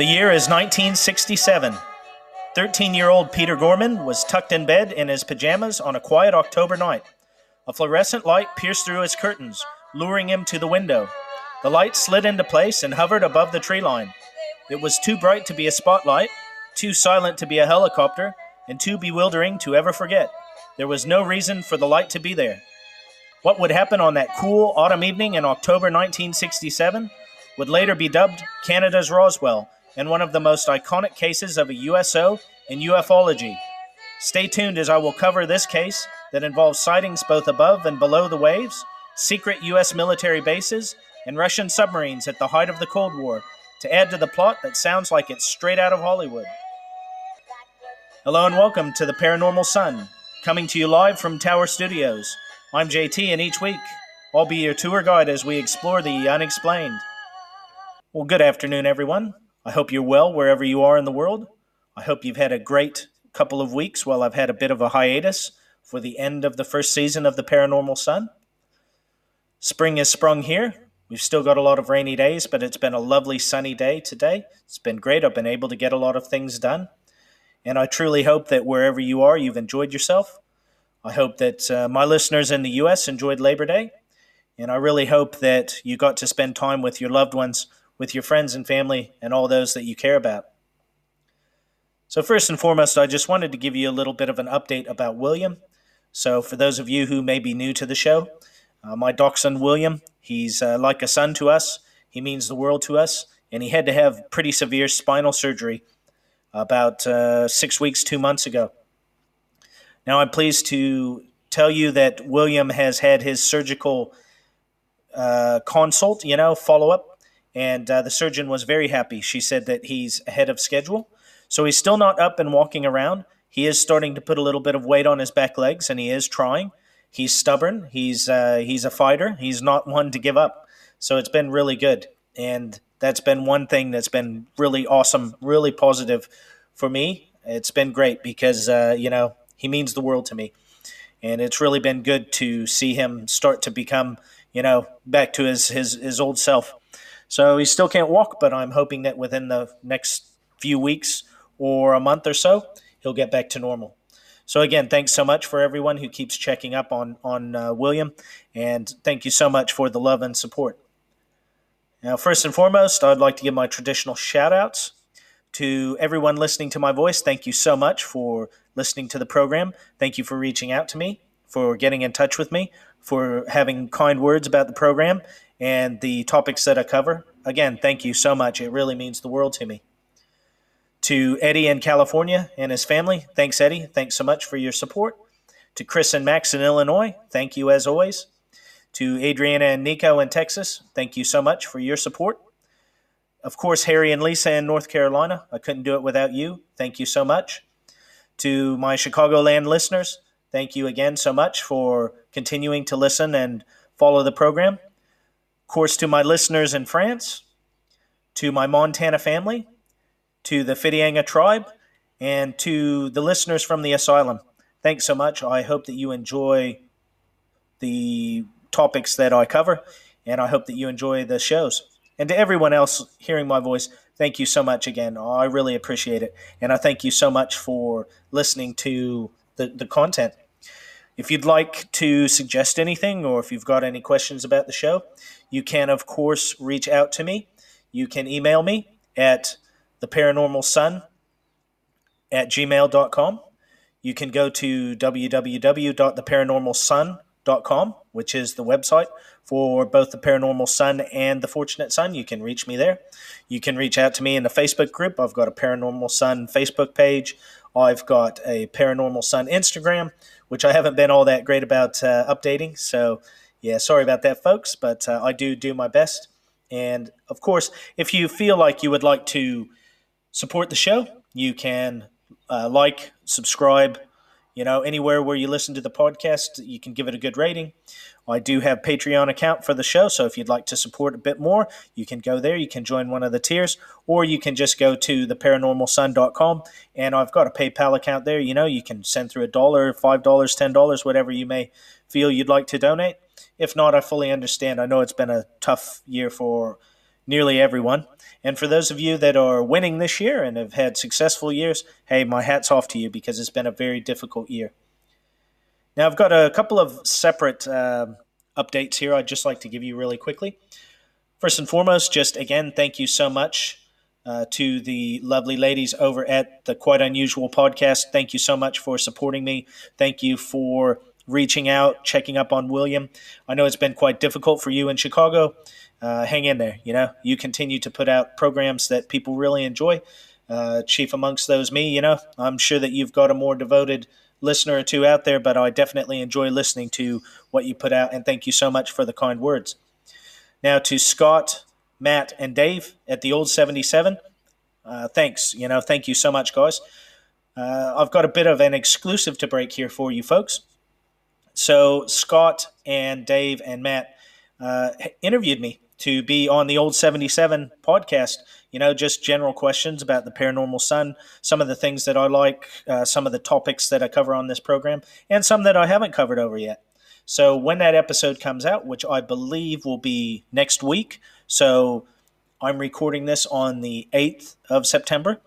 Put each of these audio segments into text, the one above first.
The year is 1967. 13 year old Peter Gorman was tucked in bed in his pajamas on a quiet October night. A fluorescent light pierced through his curtains, luring him to the window. The light slid into place and hovered above the tree line. It was too bright to be a spotlight, too silent to be a helicopter, and too bewildering to ever forget. There was no reason for the light to be there. What would happen on that cool autumn evening in October 1967 would later be dubbed Canada's Roswell and one of the most iconic cases of a USO in ufology. Stay tuned as I will cover this case that involves sightings both above and below the waves, secret U.S. military bases, and Russian submarines at the height of the Cold War to add to the plot that sounds like it's straight out of Hollywood. Hello and welcome to the Paranormal Son, coming to you live from Tower Studios. I'm JT, and each week I'll be your tour guide as we explore the unexplained. Well, good afternoon, everyone. I hope you're well wherever you are in the world. I hope you've had a great couple of weeks while I've had a bit of a hiatus for the end of the first season of the Paranormal Son. Spring has sprung here. We've still got a lot of rainy days, but it's been a lovely sunny day today. It's been great. I've been able to get a lot of things done. And I truly hope that wherever you are, you've enjoyed yourself. I hope that uh, my listeners in the U.S. enjoyed Labor Day. And I really hope that you got to spend time with your loved ones with your friends and family and all those that you care about. So, first and foremost, I just wanted to give you a little bit of an update about William. So, for those of you who may be new to the show, uh, my dachshund William, he's uh, like a son to us. He means the world to us, and he had to have pretty severe spinal surgery about uh, six weeks, two months ago. Now, I'm pleased to tell you that William has had his surgical uh, consult, you know, follow up and uh, the surgeon was very happy. She said that he's ahead of schedule. So he's still not up and walking around. He is starting to put a little bit of weight on his back legs, and he is trying. He's stubborn. He's uh, he's a fighter. He's not one to give up. So it's been really good, and that's been one thing that's been really awesome, really positive for me. It's been great because uh, you know he means the world to me, and it's really been good to see him start to become you know back to his his, his old self. So he still can't walk, but I'm hoping that within the next few weeks or a month or so, he'll get back to normal. So again, thanks so much for everyone who keeps checking up on on uh, William, and thank you so much for the love and support. Now, first and foremost, I'd like to give my traditional shout outs to everyone listening to my voice. Thank you so much for listening to the program. Thank you for reaching out to me, for getting in touch with me, for having kind words about the program, and the topics that I cover. Again, thank you so much. It really means the world to me. To Eddie in California and his family, thanks, Eddie. Thanks so much for your support. To Chris and Max in Illinois, thank you as always. To Adriana and Nico in Texas, thank you so much for your support. Of course, Harry and Lisa in North Carolina, I couldn't do it without you. Thank you so much. To my Chicagoland listeners, thank you again so much for continuing to listen and follow the program course, to my listeners in France, to my Montana family, to the Fidianga tribe, and to the listeners from the asylum. Thanks so much. I hope that you enjoy the topics that I cover, and I hope that you enjoy the shows. And to everyone else hearing my voice, thank you so much again. I really appreciate it. And I thank you so much for listening to the, the content. If you'd like to suggest anything or if you've got any questions about the show, you can, of course, reach out to me. You can email me at theparanormalson at gmail.com. You can go to www.theparanormalson.com, which is the website for both the Paranormal Son and the Fortunate Son. You can reach me there. You can reach out to me in the Facebook group. I've got a Paranormal Son Facebook page. I've got a Paranormal Son Instagram, which I haven't been all that great about uh, updating. So yeah, sorry about that, folks, but uh, I do do my best. And of course, if you feel like you would like to support the show, you can uh, like, subscribe, you know, anywhere where you listen to the podcast, you can give it a good rating. I do have Patreon account for the show, so if you'd like to support a bit more, you can go there. You can join one of the tiers, or you can just go to theparanormalson.com, and I've got a PayPal account there. You know, you can send through a dollar, five dollars, ten dollars, whatever you may feel you'd like to donate if not, I fully understand. I know it's been a tough year for nearly everyone. And for those of you that are winning this year and have had successful years, hey, my hat's off to you because it's been a very difficult year. Now, I've got a couple of separate uh, updates here I'd just like to give you really quickly. First and foremost, just again, thank you so much uh, to the lovely ladies over at the Quite Unusual podcast. Thank you so much for supporting me. Thank you for reaching out, checking up on William. I know it's been quite difficult for you in Chicago. Uh, hang in there. You know, you continue to put out programs that people really enjoy. Uh, chief amongst those, me. You know, I'm sure that you've got a more devoted listener or two out there, but I definitely enjoy listening to what you put out. And thank you so much for the kind words. Now to Scott, Matt, and Dave at the old 77. Uh, thanks. You know, thank you so much, guys. Uh, I've got a bit of an exclusive to break here for you folks. So Scott and Dave and Matt uh, interviewed me to be on the old 77 podcast. You know, just general questions about the paranormal son, some of the things that I like, uh, some of the topics that I cover on this program, and some that I haven't covered over yet. So when that episode comes out, which I believe will be next week, so I'm recording this on the 8th of September.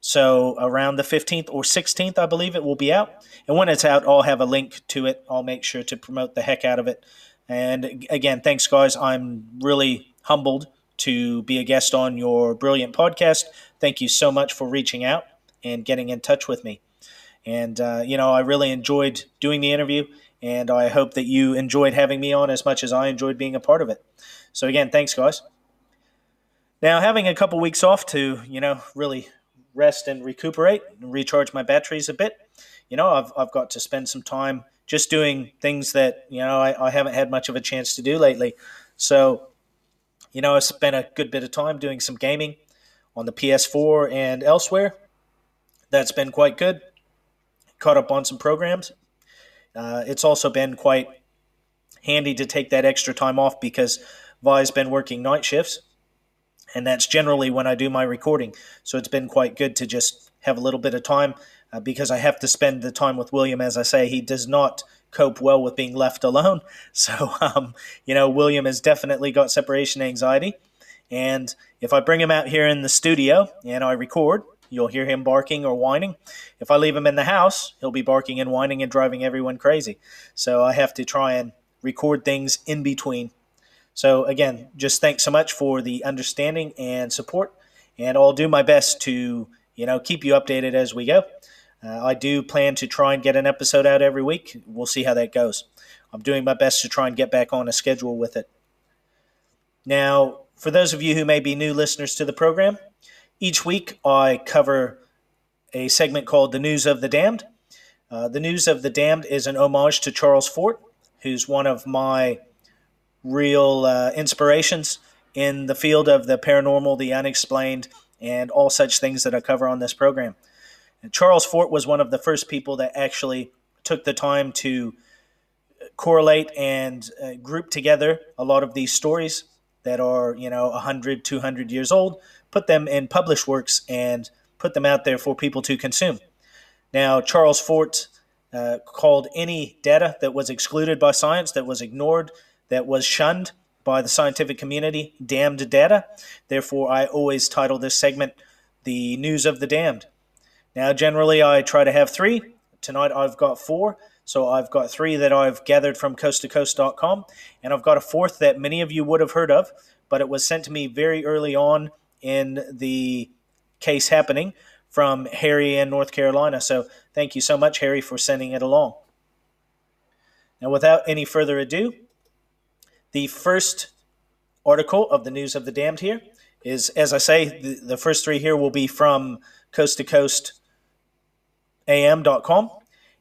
So around the 15th or 16th, I believe it will be out. And when it's out, I'll have a link to it. I'll make sure to promote the heck out of it. And again, thanks, guys. I'm really humbled to be a guest on your brilliant podcast. Thank you so much for reaching out and getting in touch with me. And, uh, you know, I really enjoyed doing the interview, and I hope that you enjoyed having me on as much as I enjoyed being a part of it. So, again, thanks, guys. Now, having a couple weeks off to, you know, really rest and recuperate and recharge my batteries a bit, you know, I've, I've got to spend some time just doing things that, you know, I, I haven't had much of a chance to do lately. So, you know, I spent a good bit of time doing some gaming on the PS4 and elsewhere. That's been quite good. Caught up on some programs. Uh, it's also been quite handy to take that extra time off because Vi's been working night shifts and that's generally when I do my recording. So it's been quite good to just have a little bit of time uh, because I have to spend the time with William. As I say, he does not cope well with being left alone. So, um, you know, William has definitely got separation anxiety. And if I bring him out here in the studio and I record, you'll hear him barking or whining. If I leave him in the house, he'll be barking and whining and driving everyone crazy. So I have to try and record things in between so, again, just thanks so much for the understanding and support. And I'll do my best to, you know, keep you updated as we go. Uh, I do plan to try and get an episode out every week. We'll see how that goes. I'm doing my best to try and get back on a schedule with it. Now, for those of you who may be new listeners to the program, each week I cover a segment called The News of the Damned. Uh, the News of the Damned is an homage to Charles Fort, who's one of my real uh, inspirations in the field of the paranormal, the unexplained, and all such things that I cover on this program. And Charles Fort was one of the first people that actually took the time to correlate and uh, group together a lot of these stories that are, you know, 100, 200 years old, put them in published works and put them out there for people to consume. Now, Charles Fort uh, called any data that was excluded by science, that was ignored, that was shunned by the scientific community, damned data. Therefore, I always title this segment The News of the Damned. Now, generally, I try to have three. Tonight, I've got four. So I've got three that I've gathered from coasttocoast.com, and I've got a fourth that many of you would have heard of, but it was sent to me very early on in the case happening from Harry in North Carolina. So thank you so much, Harry, for sending it along. Now, without any further ado, the first article of the News of the Damned here is, as I say, the, the first three here will be from coast to coast am.com.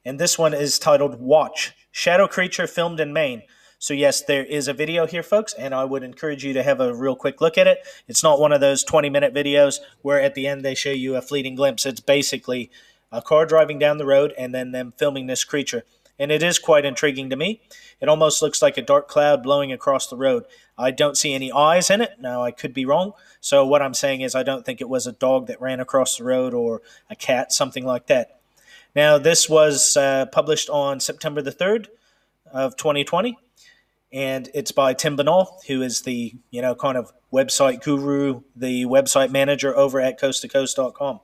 And this one is titled Watch Shadow Creature Filmed in Maine. So, yes, there is a video here, folks, and I would encourage you to have a real quick look at it. It's not one of those 20 minute videos where at the end they show you a fleeting glimpse. It's basically a car driving down the road and then them filming this creature and it is quite intriguing to me. It almost looks like a dark cloud blowing across the road. I don't see any eyes in it. Now, I could be wrong. So, what I'm saying is, I don't think it was a dog that ran across the road or a cat, something like that. Now, this was uh, published on September the 3rd of 2020. and it's by Tim Binnall, who is the you know kind of website guru, the website manager over at coasttocoast.com.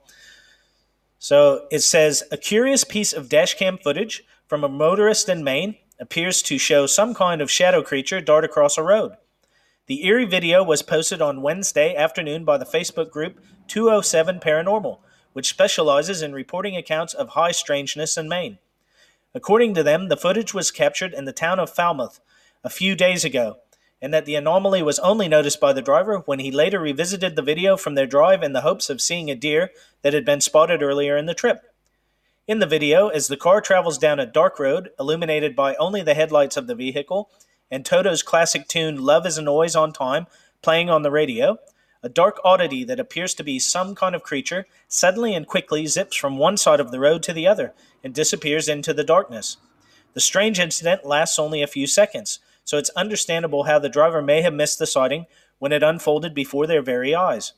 So it says a curious piece of dashcam footage from a motorist in Maine appears to show some kind of shadow creature dart across a road. The eerie video was posted on Wednesday afternoon by the Facebook group 207 Paranormal, which specializes in reporting accounts of high strangeness in Maine. According to them, the footage was captured in the town of Falmouth a few days ago, and that the anomaly was only noticed by the driver when he later revisited the video from their drive in the hopes of seeing a deer that had been spotted earlier in the trip. In the video, as the car travels down a dark road, illuminated by only the headlights of the vehicle, and Toto's classic tune Love Isn't Always on Time playing on the radio, a dark oddity that appears to be some kind of creature suddenly and quickly zips from one side of the road to the other and disappears into the darkness. The strange incident lasts only a few seconds, so it's understandable how the driver may have missed the sighting when it unfolded before their very eyes.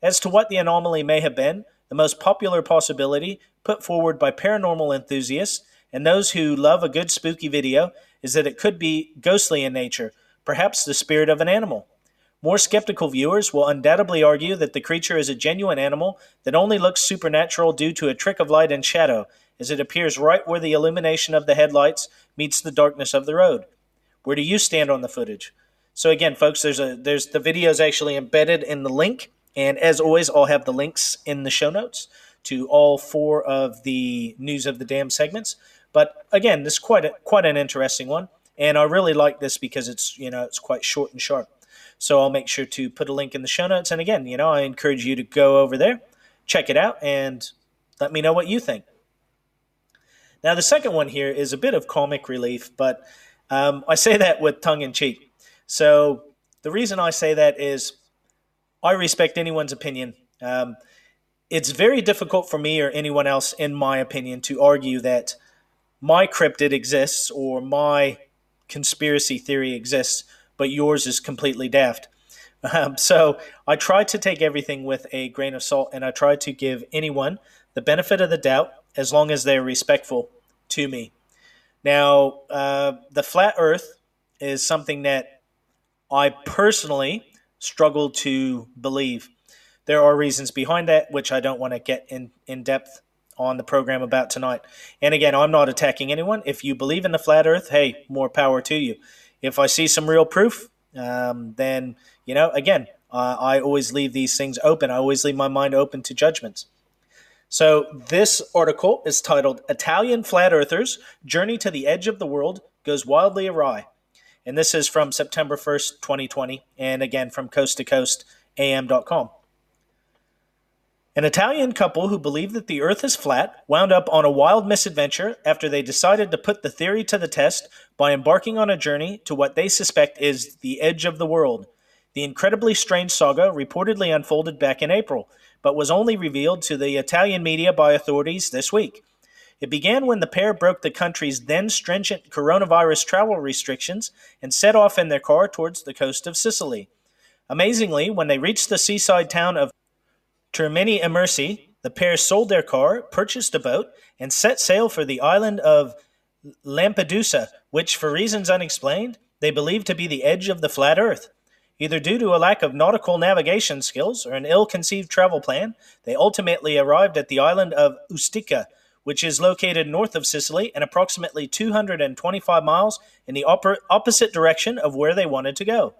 As to what the anomaly may have been, the most popular possibility put forward by paranormal enthusiasts and those who love a good spooky video is that it could be ghostly in nature, perhaps the spirit of an animal. More skeptical viewers will undoubtedly argue that the creature is a genuine animal that only looks supernatural due to a trick of light and shadow, as it appears right where the illumination of the headlights meets the darkness of the road. Where do you stand on the footage? So again, folks, there's a there's the video is actually embedded in the link, and as always, I'll have the links in the show notes to all four of the news of the dam segments. But again, this is quite a, quite an interesting one, and I really like this because it's you know it's quite short and sharp. So I'll make sure to put a link in the show notes. And again, you know, I encourage you to go over there, check it out, and let me know what you think. Now, the second one here is a bit of comic relief, but um, I say that with tongue in cheek. So the reason I say that is I respect anyone's opinion. Um, it's very difficult for me or anyone else, in my opinion, to argue that my cryptid exists or my conspiracy theory exists, but yours is completely daft. Um, so I try to take everything with a grain of salt and I try to give anyone the benefit of the doubt as long as they're respectful to me. Now, uh, the flat earth is something that I personally struggle to believe. There are reasons behind that, which I don't want to get in, in depth on the program about tonight. And again, I'm not attacking anyone. If you believe in the flat earth, hey, more power to you. If I see some real proof, um, then, you know, again, uh, I always leave these things open. I always leave my mind open to judgments. So this article is titled Italian Flat Earthers Journey to the Edge of the World Goes Wildly Awry. And this is from September 1st, 2020, and again from coast to coast am.com. An Italian couple who believed that the earth is flat wound up on a wild misadventure after they decided to put the theory to the test by embarking on a journey to what they suspect is the edge of the world. The incredibly strange saga reportedly unfolded back in April but was only revealed to the Italian media by authorities this week. It began when the pair broke the country's then stringent coronavirus travel restrictions and set off in their car towards the coast of Sicily. Amazingly, when they reached the seaside town of Termini Imerese, the pair sold their car, purchased a boat, and set sail for the island of Lampedusa, which, for reasons unexplained, they believed to be the edge of the flat earth. Either due to a lack of nautical navigation skills or an ill conceived travel plan, they ultimately arrived at the island of Ustica, which is located north of Sicily and approximately 225 miles in the opposite direction of where they wanted to go.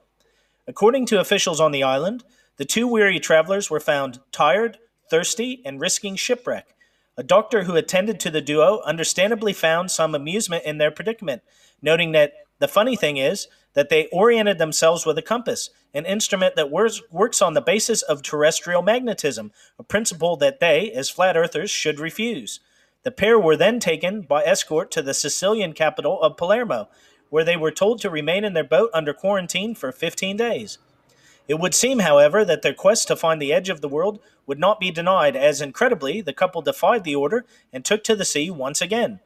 According to officials on the island, the two weary travelers were found tired, thirsty, and risking shipwreck. A doctor who attended to the duo understandably found some amusement in their predicament, noting that the funny thing is, that they oriented themselves with a compass, an instrument that works, on the basis of terrestrial magnetism, a principle that they, as flat earthers, should refuse. The pair were then taken by escort to the Sicilian capital of Palermo, where they were told to remain in their boat under quarantine for 15 days. It would seem, however, that their quest to find the edge of the world would not be denied, as incredibly, the couple defied the order and took to the sea once again.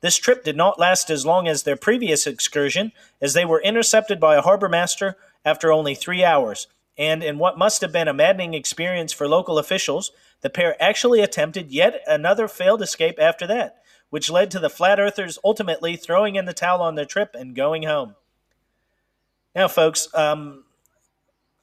This trip did not last as long as their previous excursion, as they were intercepted by a harbor master after only three hours. And in what must have been a maddening experience for local officials, the pair actually attempted yet another failed escape after that, which led to the flat earthers ultimately throwing in the towel on their trip and going home. Now, folks, um,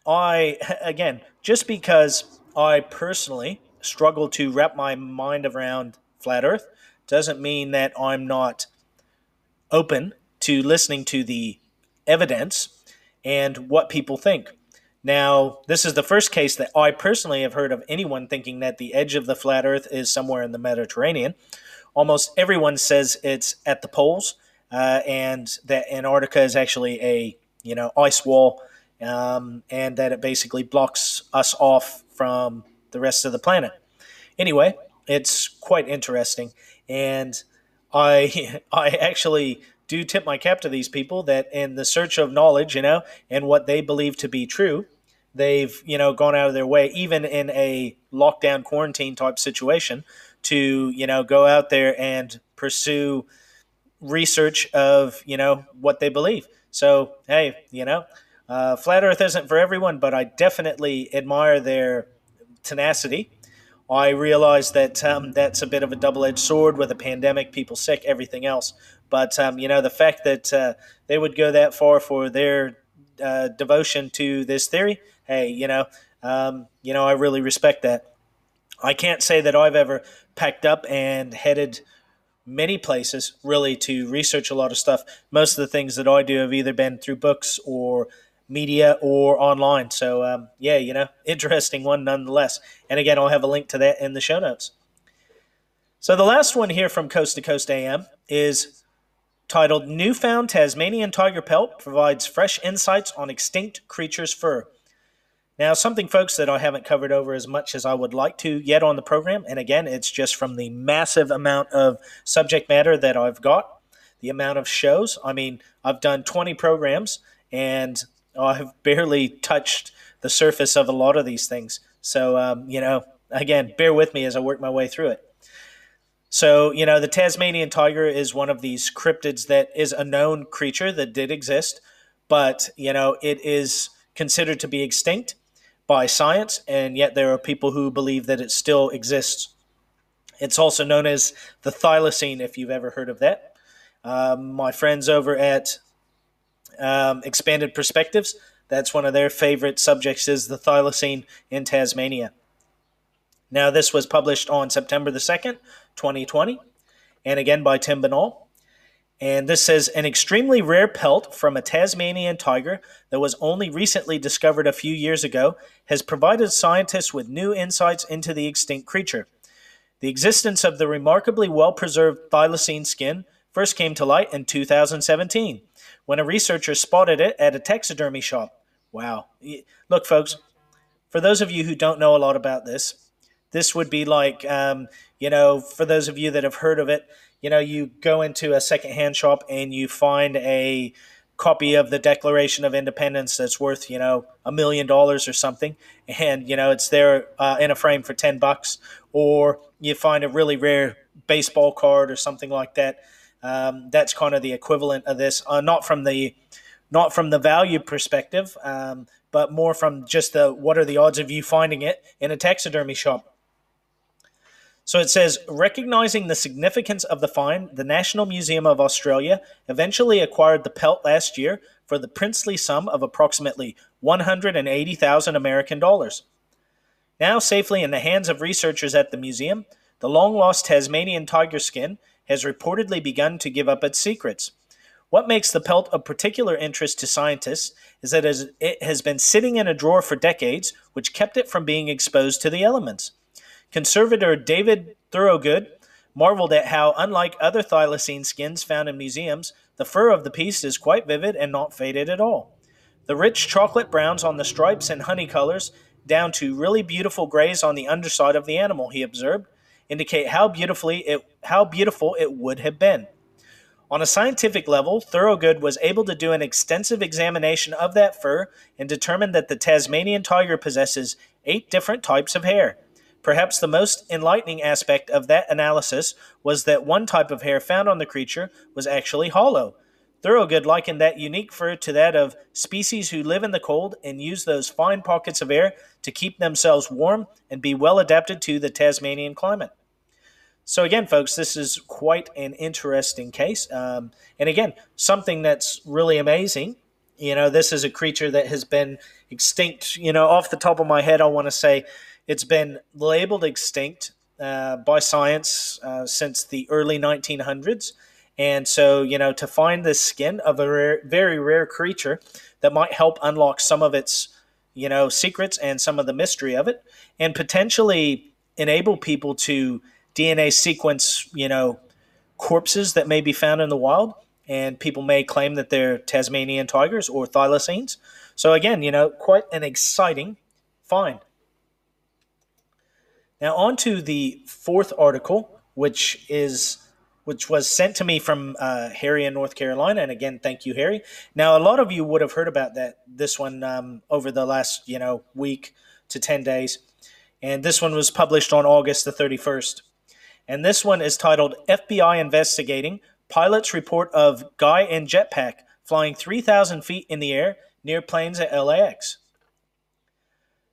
I, again, just because I personally struggle to wrap my mind around flat Earth doesn't mean that I'm not open to listening to the evidence and what people think. Now, this is the first case that I personally have heard of anyone thinking that the edge of the flat Earth is somewhere in the Mediterranean. Almost everyone says it's at the poles, uh, and that Antarctica is actually a you know ice wall, um, and that it basically blocks us off from the rest of the planet. Anyway, it's quite interesting, and I I actually do tip my cap to these people that in the search of knowledge, you know, and what they believe to be true, they've, you know, gone out of their way, even in a lockdown quarantine type situation, to, you know, go out there and pursue research of, you know, what they believe. So, hey, you know, uh, flat Earth isn't for everyone, but I definitely admire their tenacity. I realize that um, that's a bit of a double edged sword with a pandemic, people sick, everything else. But um, you know, the fact that uh, they would go that far for their uh, devotion to this theory, hey, you know, um, you know, I really respect that. I can't say that I've ever packed up and headed many places really to research a lot of stuff. Most of the things that I do have either been through books or media or online. So um, yeah, you know, interesting one nonetheless. And again, I'll have a link to that in the show notes. So the last one here from Coast to Coast AM is titled Newfound Tasmanian Tiger Pelt Provides Fresh Insights on Extinct Creatures' Fur. Now, something, folks, that I haven't covered over as much as I would like to yet on the program, and again, it's just from the massive amount of subject matter that I've got, the amount of shows. I mean, I've done 20 programs, and I've barely touched the surface of a lot of these things. So, um, you know, again, bear with me as I work my way through it. So, you know, the Tasmanian tiger is one of these cryptids that is a known creature that did exist, but, you know, it is considered to be extinct by science, and yet there are people who believe that it still exists. It's also known as the thylacine, if you've ever heard of that. Um, my friends over at um, Expanded Perspectives, that's one of their favorite subjects is the thylacine in Tasmania. Now, this was published on September the 2nd, 2020, and again by Tim Binnall. And this says an extremely rare pelt from a Tasmanian tiger that was only recently discovered a few years ago has provided scientists with new insights into the extinct creature. The existence of the remarkably well preserved thylacine skin first came to light in 2017 when a researcher spotted it at a taxidermy shop. Wow. Look, folks, for those of you who don't know a lot about this, this would be like, um, you know, for those of you that have heard of it, you know, you go into a secondhand shop and you find a copy of the Declaration of Independence that's worth, you know, a million dollars or something, and you know it's there uh, in a frame for ten bucks, or you find a really rare baseball card or something like that. Um, that's kind of the equivalent of this, uh, not from the not from the value perspective, um, but more from just the what are the odds of you finding it in a taxidermy shop. So it says, recognizing the significance of the find, the National Museum of Australia eventually acquired the pelt last year for the princely sum of approximately 180,000 American dollars. Now safely in the hands of researchers at the museum, the long lost Tasmanian tiger skin has reportedly begun to give up its secrets. What makes the pelt of particular interest to scientists is that it has been sitting in a drawer for decades, which kept it from being exposed to the elements. Conservator David Thurrowgood marveled at how, unlike other thylacine skins found in museums, the fur of the piece is quite vivid and not faded at all. The rich chocolate browns on the stripes and honey colors, down to really beautiful grays on the underside of the animal, he observed, indicate how beautifully it how beautiful it would have been. On a scientific level, Thurrowgood was able to do an extensive examination of that fur and determined that the Tasmanian tiger possesses eight different types of hair. Perhaps the most enlightening aspect of that analysis was that one type of hair found on the creature was actually hollow. Thurrowgood likened that unique fur to that of species who live in the cold and use those fine pockets of air to keep themselves warm and be well adapted to the Tasmanian climate. So, again, folks, this is quite an interesting case. Um, and again, something that's really amazing You know, this is a creature that has been extinct. You know, off the top of my head, I want to say it's been labeled extinct uh, by science uh, since the early 1900s. And so, you know, to find this skin of a rare, very rare creature that might help unlock some of its, you know, secrets and some of the mystery of it, and potentially enable people to DNA sequence, you know, corpses that may be found in the wild. And people may claim that they're Tasmanian tigers or thylacines. So, again, you know, quite an exciting find. Now, on to the fourth article, which is which was sent to me from uh, Harry in North Carolina. And again, thank you, Harry. Now, a lot of you would have heard about that this one um, over the last you know week to ten days, and this one was published on August the thirty first. And this one is titled "FBI Investigating Pilots Report of Guy in Jetpack Flying three thousand feet in the air near planes at LAX."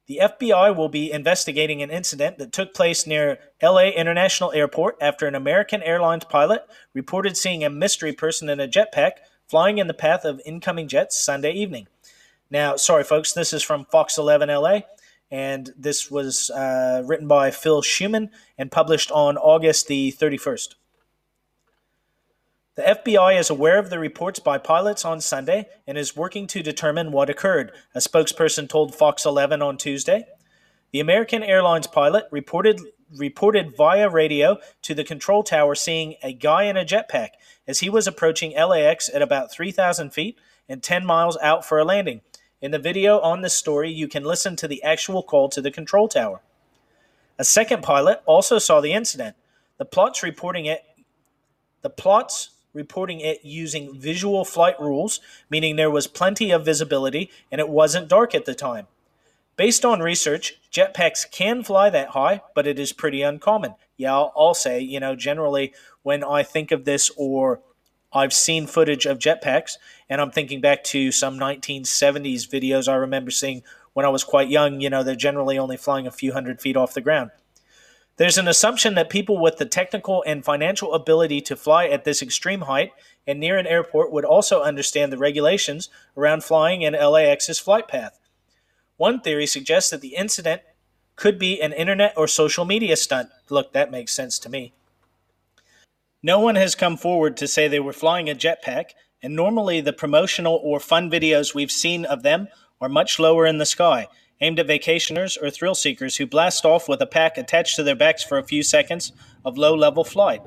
The FBI will be investigating an incident that took place near LA International Airport after an American Airlines pilot reported seeing a mystery person in a jetpack flying in the path of incoming jets Sunday evening. Now, sorry, folks, this is from Fox 11 LA, and this was uh, written by Phil Shuman and published on August the 31st. The FBI is aware of the reports by pilots on Sunday and is working to determine what occurred, a spokesperson told Fox 11 on Tuesday. The American Airlines pilot reported reported via radio to the control tower seeing a guy in a jetpack as he was approaching LAX at about 3,000 feet and 10 miles out for a landing. In the video on this story, you can listen to the actual call to the control tower. A second pilot also saw the incident. The plots reporting it the plots reporting it using visual flight rules, meaning there was plenty of visibility and it wasn't dark at the time. Based on research, jetpacks can fly that high, but it is pretty uncommon. Yeah, I'll, I'll say, you know, generally when I think of this or I've seen footage of jetpacks, and I'm thinking back to some 1970s videos I remember seeing when I was quite young. You know, they're generally only flying a few hundred feet off the ground. There's an assumption that people with the technical and financial ability to fly at this extreme height and near an airport would also understand the regulations around flying in LAX's flight path. One theory suggests that the incident could be an internet or social media stunt. Look, that makes sense to me. No one has come forward to say they were flying a jetpack, and normally the promotional or fun videos we've seen of them are much lower in the sky, aimed at vacationers or thrill seekers who blast off with a pack attached to their backs for a few seconds of low level flight.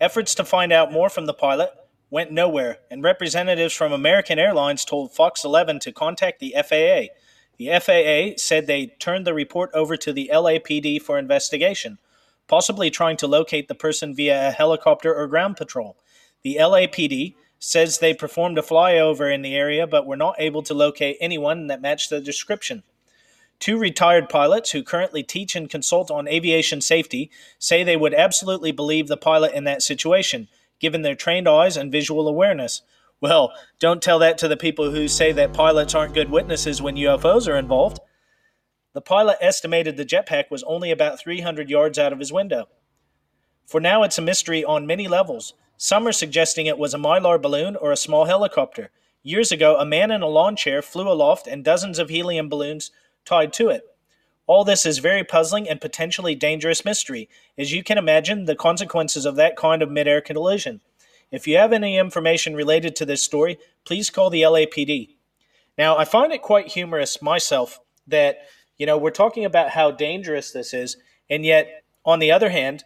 Efforts to find out more from the pilot went nowhere, and representatives from American Airlines told Fox 11 to contact the FAA. The FAA said they turned the report over to the LAPD for investigation, possibly trying to locate the person via a helicopter or ground patrol. The LAPD says they performed a flyover in the area but were not able to locate anyone that matched the description. Two retired pilots who currently teach and consult on aviation safety say they would absolutely believe the pilot in that situation, given their trained eyes and visual awareness. Well, don't tell that to the people who say that pilots aren't good witnesses when UFOs are involved. The pilot estimated the jetpack was only about 300 yards out of his window. For now, it's a mystery on many levels. Some are suggesting it was a mylar balloon or a small helicopter. Years ago, a man in a lawn chair flew aloft and dozens of helium balloons tied to it. All this is very puzzling and potentially dangerous mystery, as you can imagine the consequences of that kind of midair collision. If you have any information related to this story, please call the LAPD. Now, I find it quite humorous myself that, you know, we're talking about how dangerous this is, and yet, on the other hand,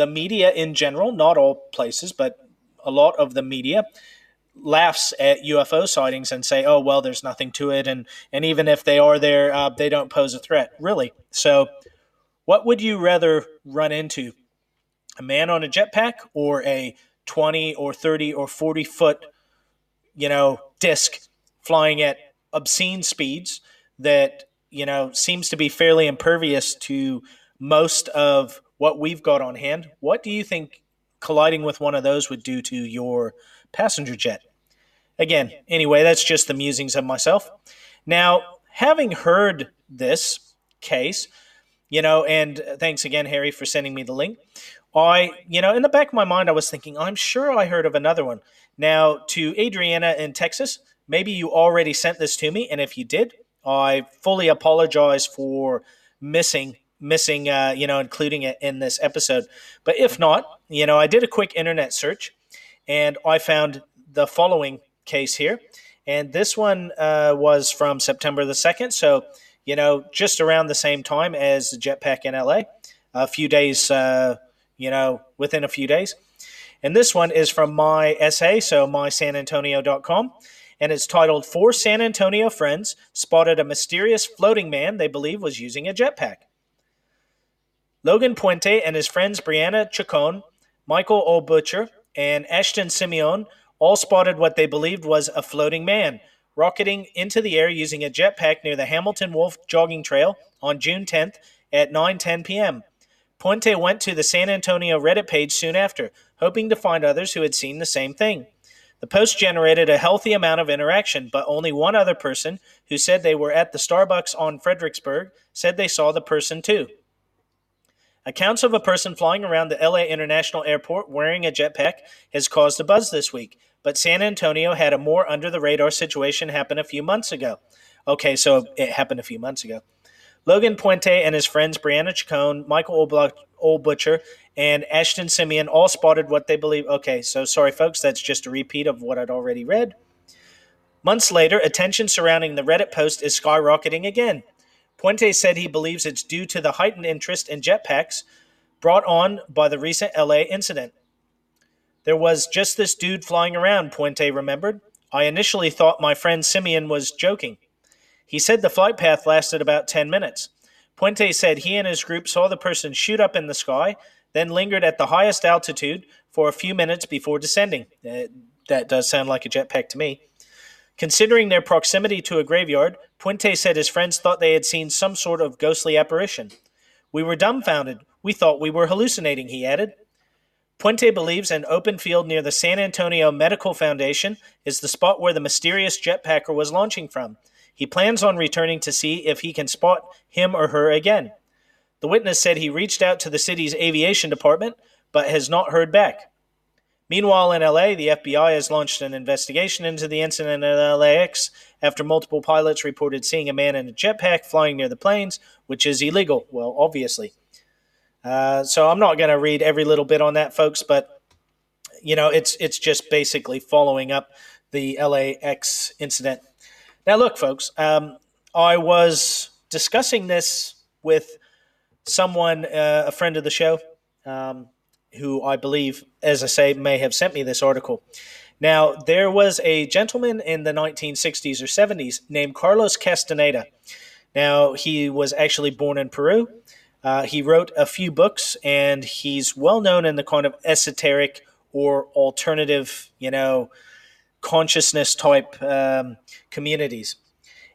the media in general, not all places, but a lot of the media laughs at UFO sightings and say, "Oh, well, there's nothing to it," and and even if they are there, uh, they don't pose a threat, really. So, what would you rather run into? A man on a jetpack or a 20 or 30 or 40 foot, you know, disc flying at obscene speeds that you know seems to be fairly impervious to most of what we've got on hand. What do you think colliding with one of those would do to your passenger jet? Again, anyway, that's just the musings of myself. Now, having heard this case, you know, and uh, thanks again, Harry, for sending me the link. I, you know, in the back of my mind, I was thinking, I'm sure I heard of another one. Now, to Adriana in Texas, maybe you already sent this to me, and if you did, I fully apologize for missing missing uh, you know including it in this episode. But if not, you know, I did a quick internet search, and I found the following case here, and this one uh, was from September the second, so you know just around the same time as the jetpack in LA, a few days, uh, you know, within a few days. And this one is from MySA, so mysanantonio.com. And it's titled Four San Antonio Friends Spotted a Mysterious Floating Man They Believe Was Using a Jetpack. Logan Puente and his friends Brianna Chacon, Michael O. Butcher, and Ashton Simeon all spotted what they believed was a floating man rocketing into the air using a jetpack near the Hamilton Wolfe jogging trail on June 10th at 9:10 p.m. Puente went to the San Antonio Reddit page soon after, hoping to find others who had seen the same thing. The post generated a healthy amount of interaction, but only one other person, who said they were at the Starbucks on Fredericksburg, said they saw the person too. Accounts of a person flying around the LA International Airport wearing a jetpack has caused a buzz this week, but San Antonio had a more under the radar situation happen a few months ago. Okay, so it happened a few months ago. Logan Puente and his friends Brianna Chacon, Michael Old Butcher, and Ashton Simeon all spotted what they believe. Okay, so sorry, folks, that's just a repeat of what I'd already read. Months later, attention surrounding the Reddit post is skyrocketing again. Puente said he believes it's due to the heightened interest in jetpacks brought on by the recent LA incident. There was just this dude flying around, Puente remembered. I initially thought my friend Simeon was joking. He said the flight path lasted about 10 minutes. Puente said he and his group saw the person shoot up in the sky, then lingered at the highest altitude for a few minutes before descending. Uh, that does sound like a jetpack to me. Considering their proximity to a graveyard, Puente said his friends thought they had seen some sort of ghostly apparition. We were dumbfounded. We thought we were hallucinating, he added. Puente believes an open field near the San Antonio Medical Foundation is the spot where the mysterious jetpacker was launching from. He plans on returning to see if he can spot him or her again. The witness said he reached out to the city's aviation department, but has not heard back. Meanwhile, in LA, the FBI has launched an investigation into the incident at LAX after multiple pilots reported seeing a man in a jetpack flying near the planes, which is illegal. Well, obviously. Uh, so I'm not going to read every little bit on that, folks, but you know, it's it's just basically following up the LAX incident now, look, folks, um, I was discussing this with someone, uh, a friend of the show, um, who I believe, as I say, may have sent me this article. Now, there was a gentleman in the 1960s or 70s named Carlos Castaneda. Now, he was actually born in Peru. Uh, he wrote a few books, and he's well known in the kind of esoteric or alternative, you know, consciousness type um, communities.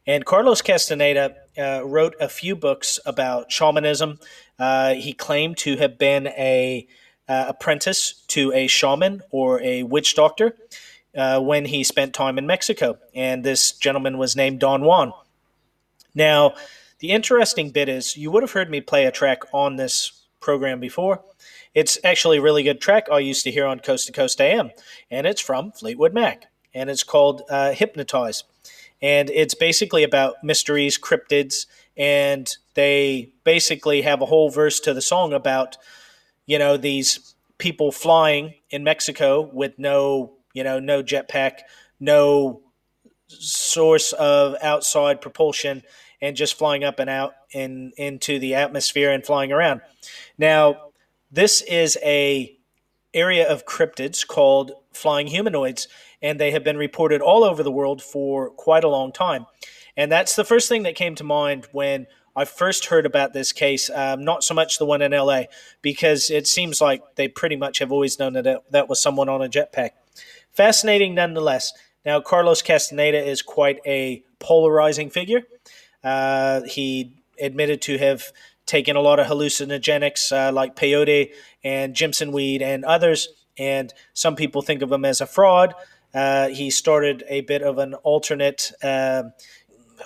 And Carlos Castaneda uh, wrote a few books about shamanism. Uh, he claimed to have been a uh, apprentice to a shaman or a witch doctor uh, when he spent time in Mexico. And this gentleman was named Don Juan. Now, the interesting bit is you would have heard me play a track on this program before. It's actually a really good track I used to hear on Coast to Coast AM, and it's from Fleetwood Mac and it's called uh, Hypnotize. And it's basically about mysteries, cryptids, and they basically have a whole verse to the song about, you know, these people flying in Mexico with no, you know, no jetpack, no source of outside propulsion, and just flying up and out in into the atmosphere and flying around. Now, this is a area of cryptids called flying humanoids, and they have been reported all over the world for quite a long time. And that's the first thing that came to mind when I first heard about this case, um, not so much the one in LA, because it seems like they pretty much have always known that it, that was someone on a jetpack. Fascinating nonetheless. Now, Carlos Castaneda is quite a polarizing figure. Uh, he admitted to have taken a lot of hallucinogenics uh, like peyote and Jimson weed and others, and some people think of him as a fraud. Uh, he started a bit of an alternate.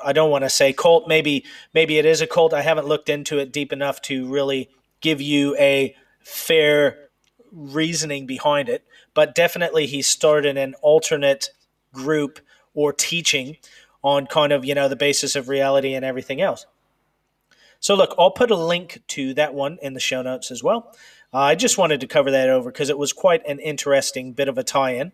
I don't want to say cult. Maybe maybe it is a cult. I haven't looked into it deep enough to really give you a fair reasoning behind it. But definitely, he started an alternate group or teaching on kind of, you know, the basis of reality and everything else. So, look, I'll put a link to that one in the show notes as well. Uh, I just wanted to cover that over because it was quite an interesting bit of a tie in.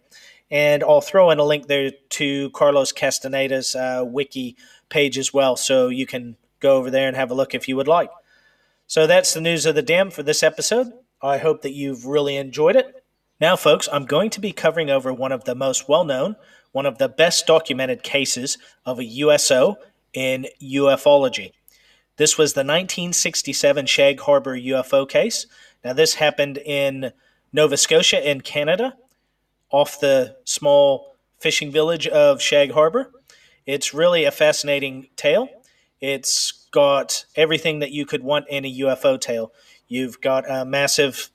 And I'll throw in a link there to Carlos Castaneda's uh, wiki page as well. So you can go over there and have a look if you would like. So that's the news of the Damned for this episode. I hope that you've really enjoyed it. Now, folks, I'm going to be covering over one of the most well known, one of the best documented cases of a USO in ufology. This was the 1967 Shag Harbour UFO case. Now, this happened in Nova Scotia in Canada, off the small fishing village of Shag Harbour. It's really a fascinating tale. It's got everything that you could want in a UFO tale. You've got a massive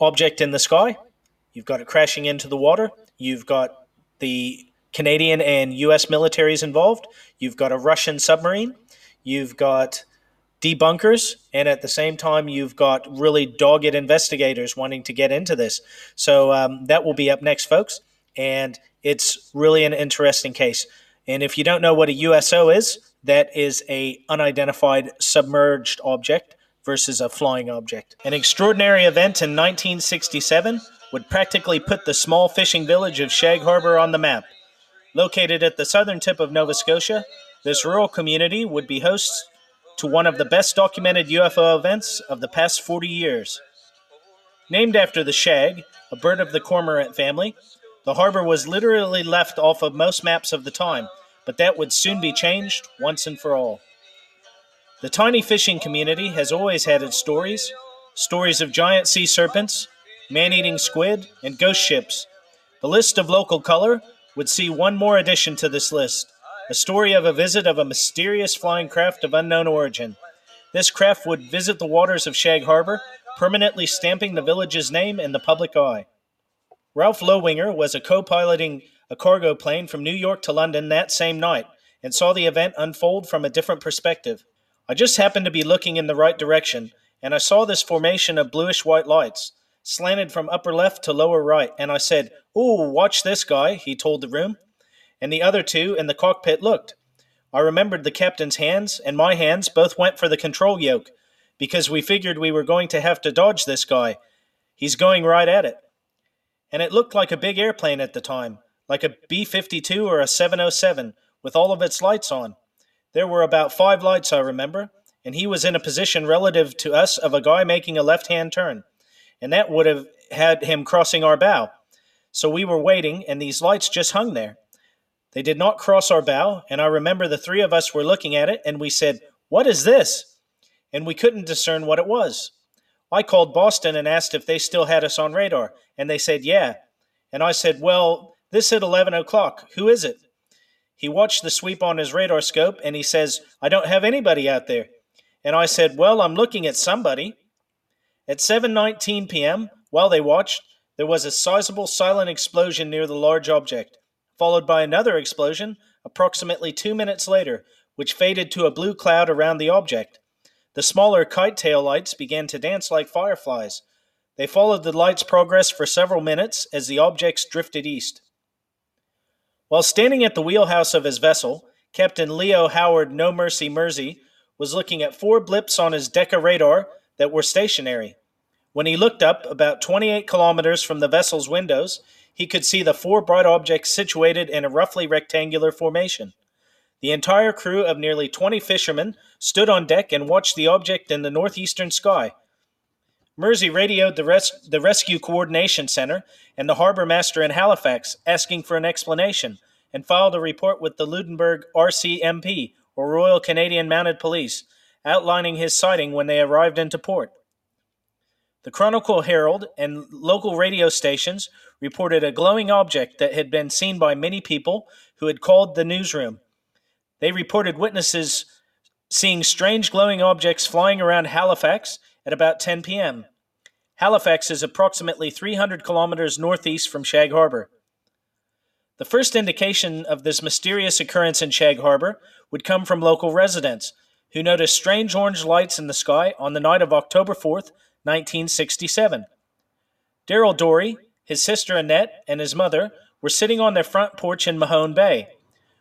object in the sky, you've got it crashing into the water, you've got the Canadian and US militaries involved, you've got a Russian submarine, you've got debunkers, and at the same time, you've got really dogged investigators wanting to get into this. So um, that will be up next, folks. And it's really an interesting case. And if you don't know what a USO is, that is a unidentified submerged object versus a flying object. An extraordinary event in 1967 would practically put the small fishing village of Shag Harbour on the map. Located at the southern tip of Nova Scotia, this rural community would be host to one of the best documented UFO events of the past 40 years. Named after the shag, a bird of the cormorant family, the harbor was literally left off of most maps of the time, but that would soon be changed once and for all. The tiny fishing community has always had its stories stories of giant sea serpents, man eating squid, and ghost ships. The list of local color would see one more addition to this list a story of a visit of a mysterious flying craft of unknown origin. This craft would visit the waters of Shag Harbour, permanently stamping the village's name in the public eye. Ralph Lowinger was a co piloting a cargo plane from New York to London that same night and saw the event unfold from a different perspective. I just happened to be looking in the right direction, and I saw this formation of bluish white lights, slanted from upper left to lower right, and I said, Ooh, watch this guy, he told the room and the other two in the cockpit looked. I remembered the captain's hands and my hands both went for the control yoke because we figured we were going to have to dodge this guy. He's going right at it. And it looked like a big airplane at the time, like a B 52 or a 707, with all of its lights on. There were about five lights, I remember, and he was in a position relative to us of a guy making a left hand turn. And that would have had him crossing our bow. So we were waiting, and these lights just hung there. They did not cross our bow, and I remember the three of us were looking at it and we said, What is this? And we couldn't discern what it was. I called Boston and asked if they still had us on radar, and they said, Yeah. And I said, Well, this at 11 o'clock. Who is it? He watched the sweep on his radar scope and he says, I don't have anybody out there. And I said, Well, I'm looking at somebody. At 7:19 p.m., while they watched, there was a sizable silent explosion near the large object followed by another explosion approximately two minutes later, which faded to a blue cloud around the object. The smaller kite tail lights began to dance like fireflies. They followed the light's progress for several minutes as the objects drifted east. While standing at the wheelhouse of his vessel, Captain Leo Howard No Mercy Mersey was looking at four blips on his Decca radar that were stationary. When he looked up, about 28 kilometers from the vessel's windows, he could see the four bright objects situated in a roughly rectangular formation. The entire crew of nearly 20 fishermen stood on deck and watched the object in the northeastern sky. Mersey radioed the, res- the Rescue Coordination Center and the harbor master in Halifax asking for an explanation and filed a report with the Lunenburg RCMP, or Royal Canadian Mounted Police, outlining his sighting when they arrived into port. The Chronicle Herald and local radio stations reported a glowing object that had been seen by many people who had called the newsroom. They reported witnesses seeing strange glowing objects flying around Halifax at about 10 p.m. Halifax is approximately 300 kilometers northeast from Shag Harbour. The first indication of this mysterious occurrence in Shag Harbour would come from local residents who noticed strange orange lights in the sky on the night of October 4th, 1967. Daryl Dory, his sister Annette, and his mother were sitting on their front porch in Mahone Bay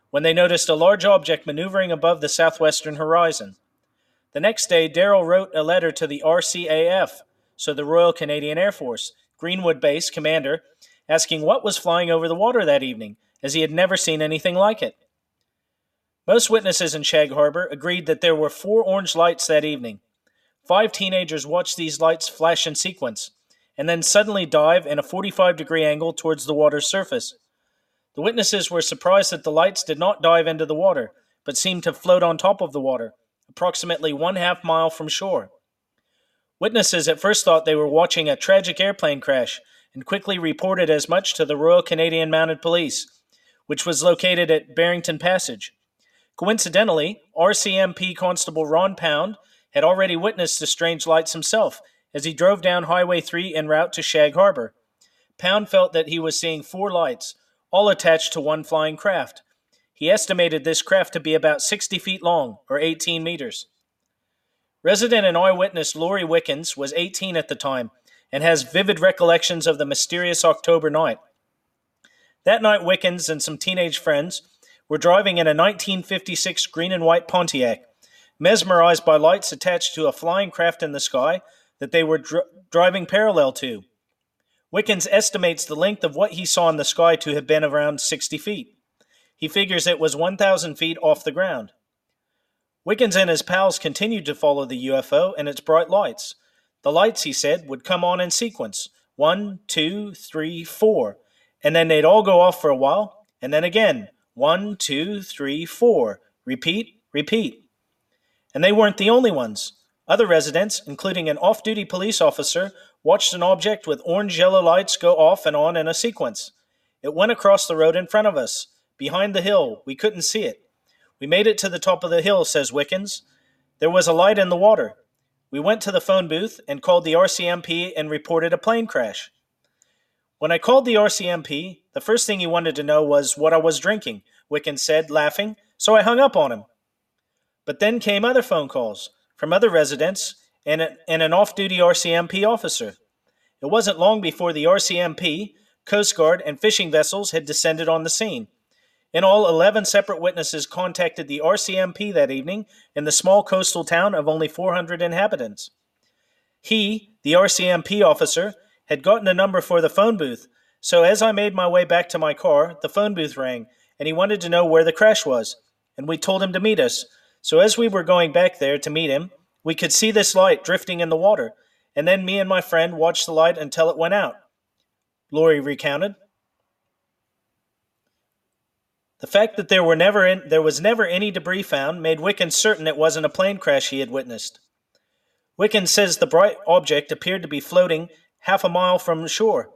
when they noticed a large object maneuvering above the southwestern horizon. The next day, Darrell wrote a letter to the RCAF, so the Royal Canadian Air Force, Greenwood Base commander, asking what was flying over the water that evening, as he had never seen anything like it. Most witnesses in Shag Harbour agreed that there were four orange lights that evening. Five teenagers watched these lights flash in sequence, and then suddenly dive in a 45 degree angle towards the water's surface. The witnesses were surprised that the lights did not dive into the water, but seemed to float on top of the water, approximately one half mile from shore. Witnesses at first thought they were watching a tragic airplane crash and quickly reported as much to the Royal Canadian Mounted Police, which was located at Barrington Passage. Coincidentally, RCMP Constable Ron Pound had already witnessed the strange lights himself as he drove down Highway 3 en route to Shag Harbour. Pound felt that he was seeing four lights, all attached to one flying craft. He estimated this craft to be about 60 feet long, or 18 meters. Resident and eyewitness Laurie Wickens was 18 at the time and has vivid recollections of the mysterious October night. That night, Wickens and some teenage friends were driving in a 1956 green and white Pontiac, mesmerized by lights attached to a flying craft in the sky that they were dr- driving parallel to. Wickens estimates the length of what he saw in the sky to have been around 60 feet. He figures it was 1,000 feet off the ground. Wickens and his pals continued to follow the UFO and its bright lights. The lights, he said, would come on in sequence one, two, three, four, and then they'd all go off for a while, and then again one, two, three, four. Repeat, repeat. And they weren't the only ones. Other residents, including an off duty police officer, watched an object with orange yellow lights go off and on in a sequence. It went across the road in front of us, behind the hill. We couldn't see it. We made it to the top of the hill, says Wickens. There was a light in the water. We went to the phone booth and called the RCMP and reported a plane crash. When I called the RCMP, the first thing he wanted to know was what I was drinking, Wickens said, laughing, so I hung up on him. But then came other phone calls from other residents and, a, and an off duty RCMP officer. It wasn't long before the RCMP, Coast Guard, and fishing vessels had descended on the scene. In all, 11 separate witnesses contacted the RCMP that evening in the small coastal town of only 400 inhabitants. He, the RCMP officer, had gotten a number for the phone booth, so as I made my way back to my car, the phone booth rang, and he wanted to know where the crash was, and we told him to meet us. So as we were going back there to meet him, we could see this light drifting in the water, and then me and my friend watched the light until it went out. Laurie recounted. The fact that there were never in, there was never any debris found made Wickens certain it wasn't a plane crash he had witnessed. Wickens says the bright object appeared to be floating half a mile from shore,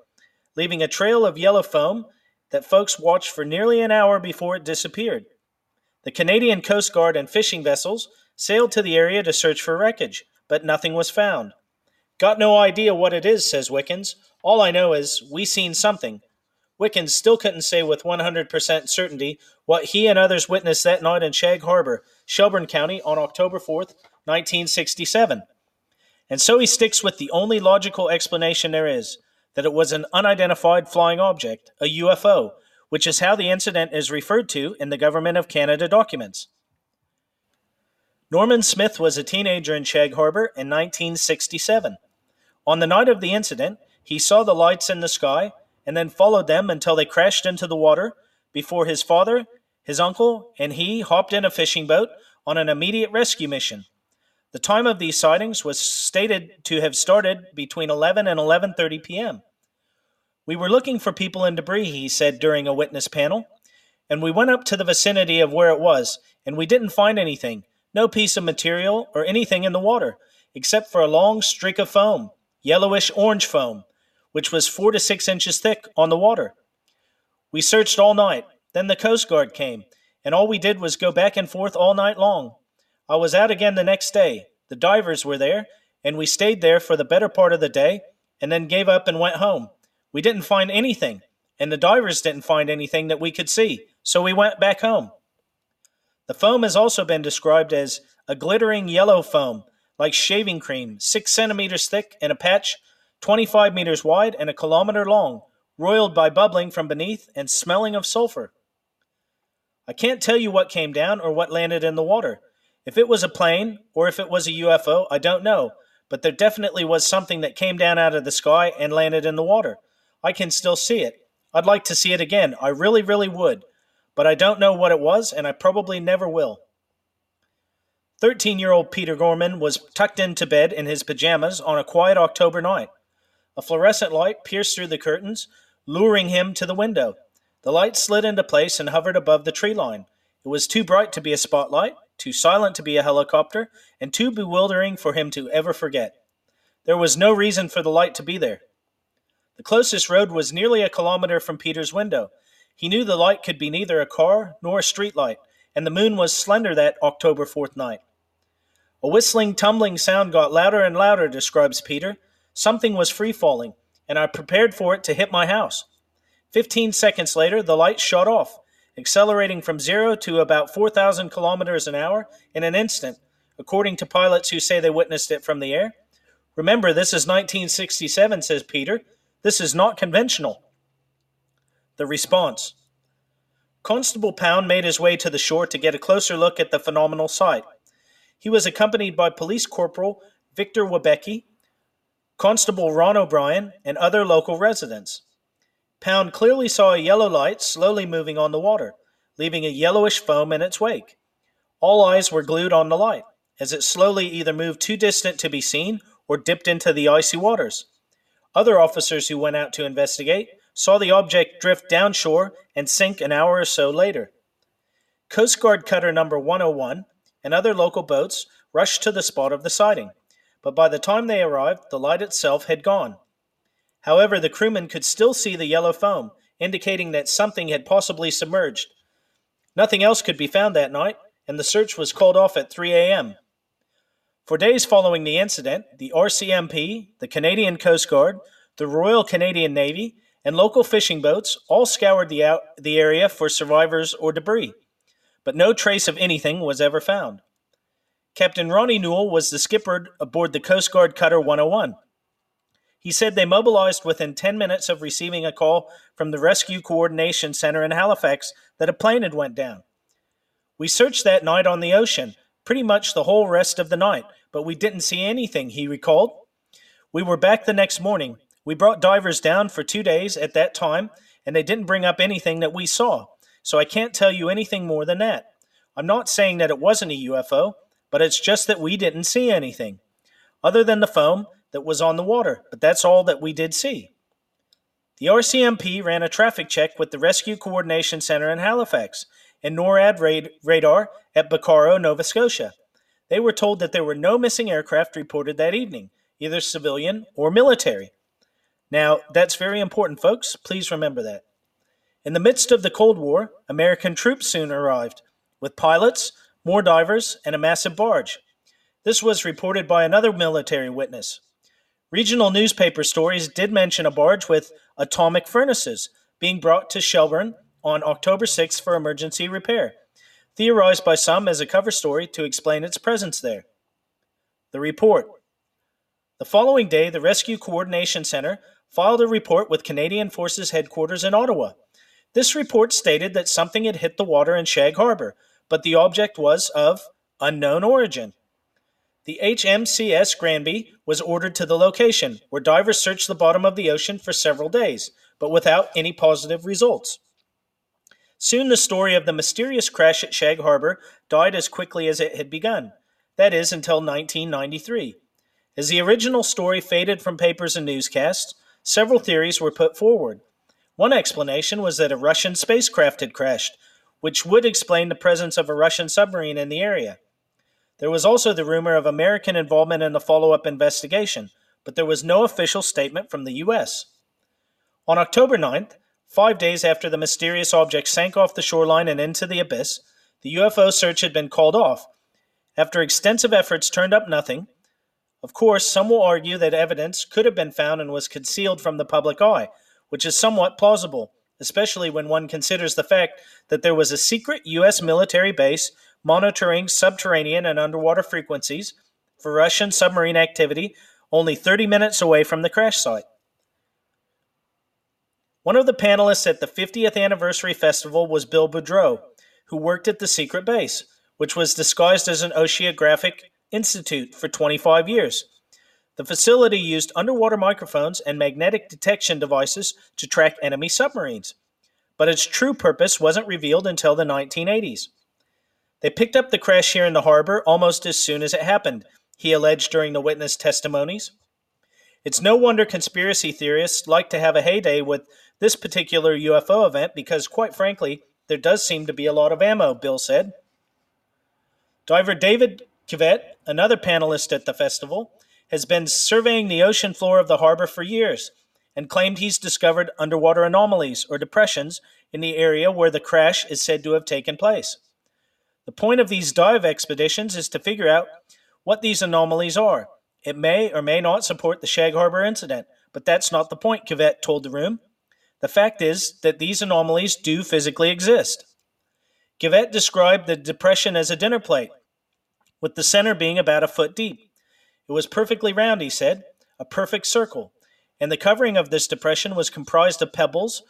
leaving a trail of yellow foam that folks watched for nearly an hour before it disappeared. The Canadian Coast Guard and fishing vessels sailed to the area to search for wreckage, but nothing was found. Got no idea what it is, says Wickens. All I know is we seen something. Wickens still couldn't say with 100% certainty what he and others witnessed that night in Shag Harbour, Shelburne County, on October 4th, 1967. And so he sticks with the only logical explanation there is that it was an unidentified flying object, a UFO, which is how the incident is referred to in the Government of Canada documents. Norman Smith was a teenager in Shag Harbour in 1967. On the night of the incident, he saw the lights in the sky and then followed them until they crashed into the water before his father, his uncle, and he hopped in a fishing boat on an immediate rescue mission. The time of these sightings was stated to have started between 11 and 11:30 p.m. We were looking for people in debris, he said during a witness panel, and we went up to the vicinity of where it was, and we didn't find anything, no piece of material or anything in the water, except for a long streak of foam, yellowish orange foam, which was 4 to 6 inches thick on the water. We searched all night. Then the Coast Guard came, and all we did was go back and forth all night long. I was out again the next day. The divers were there, and we stayed there for the better part of the day and then gave up and went home. We didn't find anything, and the divers didn't find anything that we could see, so we went back home. The foam has also been described as a glittering yellow foam, like shaving cream, six centimeters thick in a patch, 25 meters wide, and a kilometer long, roiled by bubbling from beneath and smelling of sulfur. I can't tell you what came down or what landed in the water. If it was a plane or if it was a UFO, I don't know, but there definitely was something that came down out of the sky and landed in the water. I can still see it. I'd like to see it again. I really, really would. But I don't know what it was, and I probably never will. 13 year old Peter Gorman was tucked into bed in his pajamas on a quiet October night. A fluorescent light pierced through the curtains, luring him to the window. The light slid into place and hovered above the tree line. It was too bright to be a spotlight, too silent to be a helicopter, and too bewildering for him to ever forget. There was no reason for the light to be there. The closest road was nearly a kilometer from Peter's window. He knew the light could be neither a car nor a street light, and the moon was slender that October 4th night. A whistling, tumbling sound got louder and louder, describes Peter. Something was free falling, and I prepared for it to hit my house. Fifteen seconds later, the light shot off, accelerating from zero to about 4,000 kilometers an hour in an instant, according to pilots who say they witnessed it from the air. Remember, this is 1967, says Peter. This is not conventional. The response Constable Pound made his way to the shore to get a closer look at the phenomenal sight. He was accompanied by Police Corporal Victor Werbicki, Constable Ron O'Brien, and other local residents. Pound clearly saw a yellow light slowly moving on the water, leaving a yellowish foam in its wake. All eyes were glued on the light, as it slowly either moved too distant to be seen or dipped into the icy waters. Other officers who went out to investigate saw the object drift downshore and sink an hour or so later. Coast Guard cutter number 101 and other local boats rushed to the spot of the sighting, but by the time they arrived, the light itself had gone. However, the crewmen could still see the yellow foam, indicating that something had possibly submerged. Nothing else could be found that night, and the search was called off at 3 a.m. For days following the incident, the RCMP, the Canadian Coast Guard, the Royal Canadian Navy, and local fishing boats all scoured the, out, the area for survivors or debris, but no trace of anything was ever found. Captain Ronnie Newell was the skipper aboard the Coast Guard cutter 101. He said they mobilized within 10 minutes of receiving a call from the Rescue Coordination Center in Halifax that a plane had went down. We searched that night on the ocean, pretty much the whole rest of the night, but we didn't see anything, he recalled. We were back the next morning. We brought divers down for two days at that time, and they didn't bring up anything that we saw, so I can't tell you anything more than that. I'm not saying that it wasn't a UFO, but it's just that we didn't see anything. Other than the foam that was on the water, but that's all that we did see. The RCMP ran a traffic check with the Rescue Coordination Center in Halifax and NORAD radar at Baccaro, Nova Scotia. They were told that there were no missing aircraft reported that evening, either civilian or military. Now, that's very important, folks. Please remember that. In the midst of the Cold War, American troops soon arrived, with pilots, more divers, and a massive barge. This was reported by another military witness. Regional newspaper stories did mention a barge with atomic furnaces being brought to Shelburne on October 6 for emergency repair theorized by some as a cover story to explain its presence there. The report. The following day, the Rescue Coordination Center filed a report with Canadian Forces headquarters in Ottawa. This report stated that something had hit the water in Shag Harbour, but the object was of unknown origin. The HMCS Granby was ordered to the location, where divers searched the bottom of the ocean for several days, but without any positive results. Soon the story of the mysterious crash at Shag Harbour died as quickly as it had begun, that is, until 1993. As the original story faded from papers and newscasts, several theories were put forward. One explanation was that a Russian spacecraft had crashed, which would explain the presence of a Russian submarine in the area. There was also the rumor of American involvement in the follow up investigation, but there was no official statement from the U.S. On October 9th, Five days after the mysterious object sank off the shoreline and into the abyss, the UFO search had been called off. After extensive efforts turned up nothing, of course, some will argue that evidence could have been found and was concealed from the public eye, which is somewhat plausible, especially when one considers the fact that there was a secret U.S. military base monitoring subterranean and underwater frequencies for Russian submarine activity only 30 minutes away from the crash site. One of the panelists at the 50th anniversary festival was Bill Boudreau, who worked at the secret base, which was disguised as an oceanographic institute for 25 years. The facility used underwater microphones and magnetic detection devices to track enemy submarines, but its true purpose wasn't revealed until the 1980s. They picked up the crash here in the harbor almost as soon as it happened, he alleged during the witness testimonies. It's no wonder conspiracy theorists like to have a heyday with this particular UFO event because, quite frankly, there does seem to be a lot of ammo, Bill said. Diver David Kivett, another panelist at the festival, has been surveying the ocean floor of the harbor for years and claimed he's discovered underwater anomalies or depressions in the area where the crash is said to have taken place. The point of these dive expeditions is to figure out what these anomalies are. It may or may not support the Shag Harbour incident, but that's not the point, Kivett told the room. The fact is that these anomalies do physically exist. Kivett described the depression as a dinner plate, with the center being about a foot deep. It was perfectly round, he said, a perfect circle, and the covering of this depression was comprised of pebbles,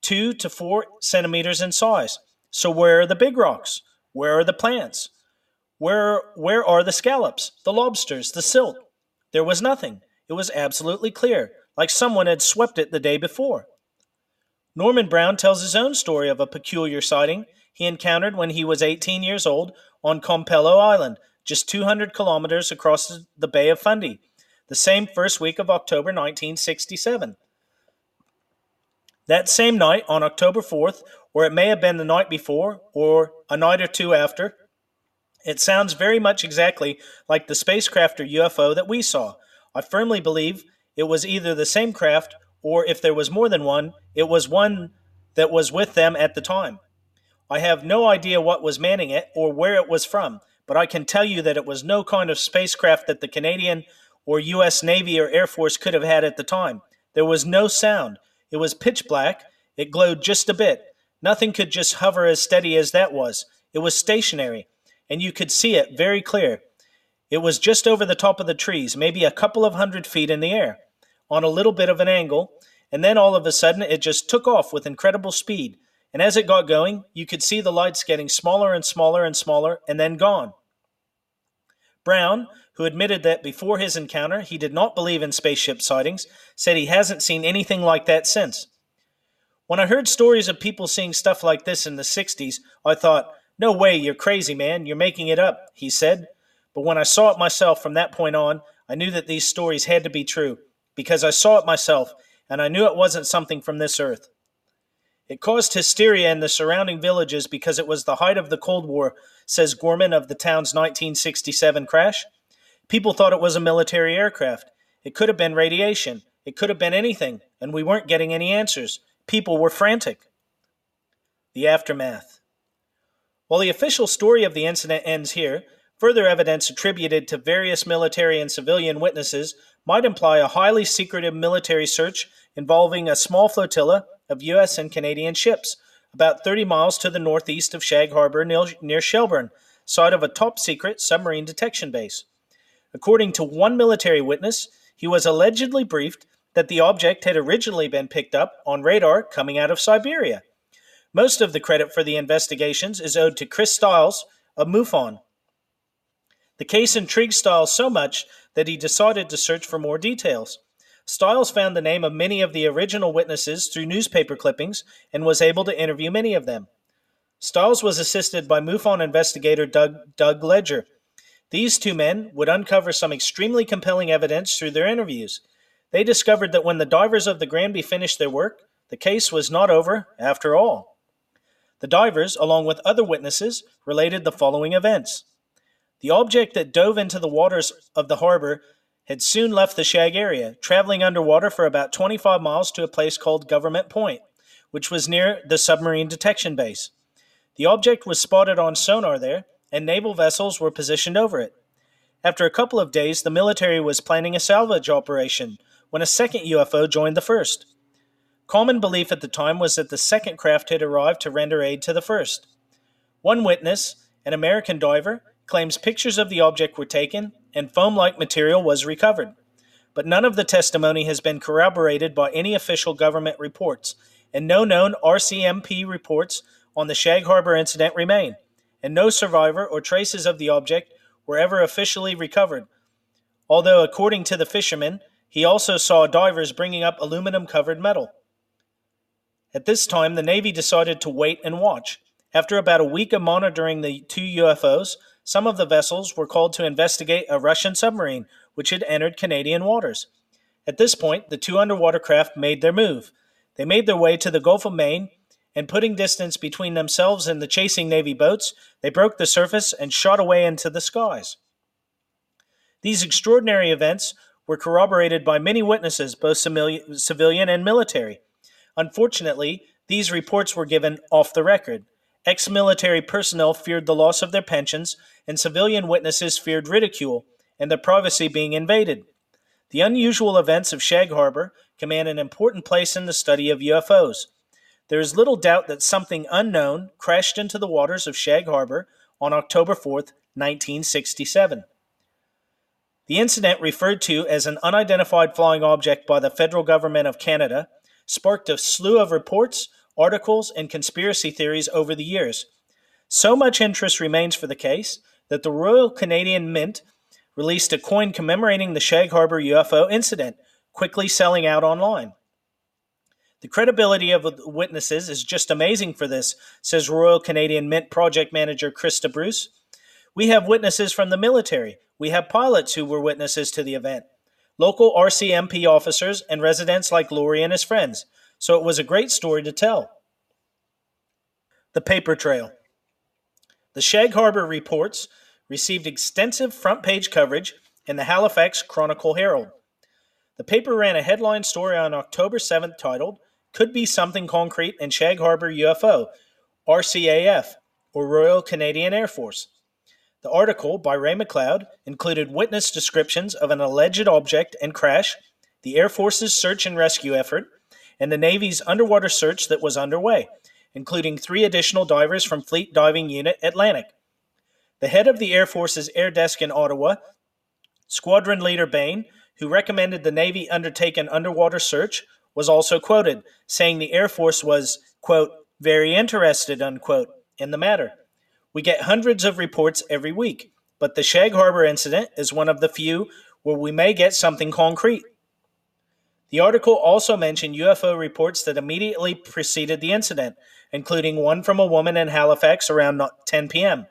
two to four centimeters in size. So, where are the big rocks? Where are the plants? Where, where are the scallops, the lobsters, the silt? There was nothing. It was absolutely clear, like someone had swept it the day before. Norman Brown tells his own story of a peculiar sighting he encountered when he was 18 years old on Campobello Island, just 200 kilometers across the Bay of Fundy, the same first week of October 1967. That same night, on October 4th, or it may have been the night before, or a night or two after, it sounds very much exactly like the spacecraft or UFO that we saw. I firmly believe it was either the same craft, or if there was more than one, it was one that was with them at the time. I have no idea what was manning it or where it was from, but I can tell you that it was no kind of spacecraft that the Canadian or U.S. Navy or Air Force could have had at the time. There was no sound. It was pitch black. It glowed just a bit. Nothing could just hover as steady as that was. It was stationary, and you could see it very clear. It was just over the top of the trees, maybe a couple of hundred feet in the air, on a little bit of an angle, and then all of a sudden it just took off with incredible speed. And as it got going, you could see the lights getting smaller and smaller and smaller, and then gone. Brown, who admitted that before his encounter he did not believe in spaceship sightings, said he hasn't seen anything like that since. When I heard stories of people seeing stuff like this in the 60s, I thought, no way, you're crazy, man, you're making it up, he said. But when I saw it myself from that point on, I knew that these stories had to be true, because I saw it myself, and I knew it wasn't something from this earth. It caused hysteria in the surrounding villages because it was the height of the Cold War, says Gorman of the town's 1967 crash. People thought it was a military aircraft. It could have been radiation. It could have been anything, and we weren't getting any answers. People were frantic. The aftermath. While the official story of the incident ends here, further evidence attributed to various military and civilian witnesses might imply a highly secretive military search involving a small flotilla of U.S. and Canadian ships, about 30 miles to the northeast of Shag Harbour near Shelburne, site of a top secret submarine detection base. According to one military witness, he was allegedly briefed that the object had originally been picked up on radar coming out of Siberia. Most of the credit for the investigations is owed to Chris Styles of MUFON. The case intrigued Styles so much that he decided to search for more details. Styles found the name of many of the original witnesses through newspaper clippings and was able to interview many of them. Styles was assisted by MUFON investigator Doug, Doug Ledger. These two men would uncover some extremely compelling evidence through their interviews. They discovered that when the divers of the Granby finished their work, the case was not over after all. The divers, along with other witnesses, related the following events. The object that dove into the waters of the harbor had soon left the Shag area, traveling underwater for about 25 miles to a place called Government Point, which was near the submarine detection base. The object was spotted on sonar there, and naval vessels were positioned over it. After a couple of days, the military was planning a salvage operation when a second UFO joined the first. Common belief at the time was that the second craft had arrived to render aid to the first. One witness, an American diver, claims pictures of the object were taken and foam like material was recovered. But none of the testimony has been corroborated by any official government reports, and no known RCMP reports on the Shag Harbour incident remain, and no survivor or traces of the object were ever officially recovered. Although, according to the fisherman, he also saw divers bringing up aluminum covered metal. At this time, the Navy decided to wait and watch. After about a week of monitoring the two UFOs, some of the vessels were called to investigate a Russian submarine which had entered Canadian waters. At this point, the two underwater craft made their move. They made their way to the Gulf of Maine, and putting distance between themselves and the chasing Navy boats, they broke the surface and shot away into the skies. These extraordinary events were corroborated by many witnesses, both civilian and military. Unfortunately, these reports were given off the record. Ex military personnel feared the loss of their pensions, and civilian witnesses feared ridicule and their privacy being invaded. The unusual events of Shag Harbour command an important place in the study of UFOs. There is little doubt that something unknown crashed into the waters of Shag Harbour on October 4, 1967. The incident, referred to as an unidentified flying object by the federal government of Canada, sparked a slew of reports, articles, and conspiracy theories over the years. So much interest remains for the case that the Royal Canadian Mint released a coin commemorating the Shag Harbour UFO incident, quickly selling out online. The credibility of the witnesses is just amazing for this, says Royal Canadian Mint project manager Krista Bruce. We have witnesses from the military. We have pilots who were witnesses to the event, local RCMP officers, and residents like Laurie and his friends. So it was a great story to tell. The paper trail. The Shag Harbour reports received extensive front page coverage in the Halifax Chronicle Herald. The paper ran a headline story on October 7th titled, Could Be Something Concrete in Shag Harbour UFO, RCAF, or Royal Canadian Air Force. The article by Ray McLeod included witness descriptions of an alleged object and crash, the Air Force's search and rescue effort, and the Navy's underwater search that was underway, including three additional divers from Fleet Diving Unit Atlantic. The head of the Air Force's air desk in Ottawa, Squadron Leader Bain, who recommended the Navy undertake an underwater search, was also quoted, saying the Air Force was, quote, very interested, unquote, in the matter. We get hundreds of reports every week, but the Shag Harbour incident is one of the few where we may get something concrete. The article also mentioned UFO reports that immediately preceded the incident, including one from a woman in Halifax around 10 p.m.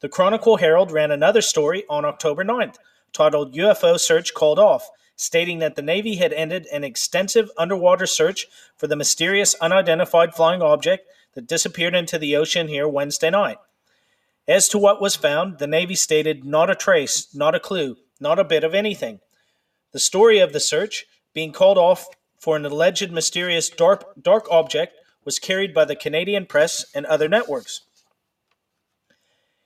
The Chronicle Herald ran another story on October 9th titled UFO Search Called Off, stating that the Navy had ended an extensive underwater search for the mysterious unidentified flying object that disappeared into the ocean here Wednesday night. As to what was found, the Navy stated not a trace, not a clue, not a bit of anything. The story of the search, being called off for an alleged mysterious dark, dark object, was carried by the Canadian press and other networks.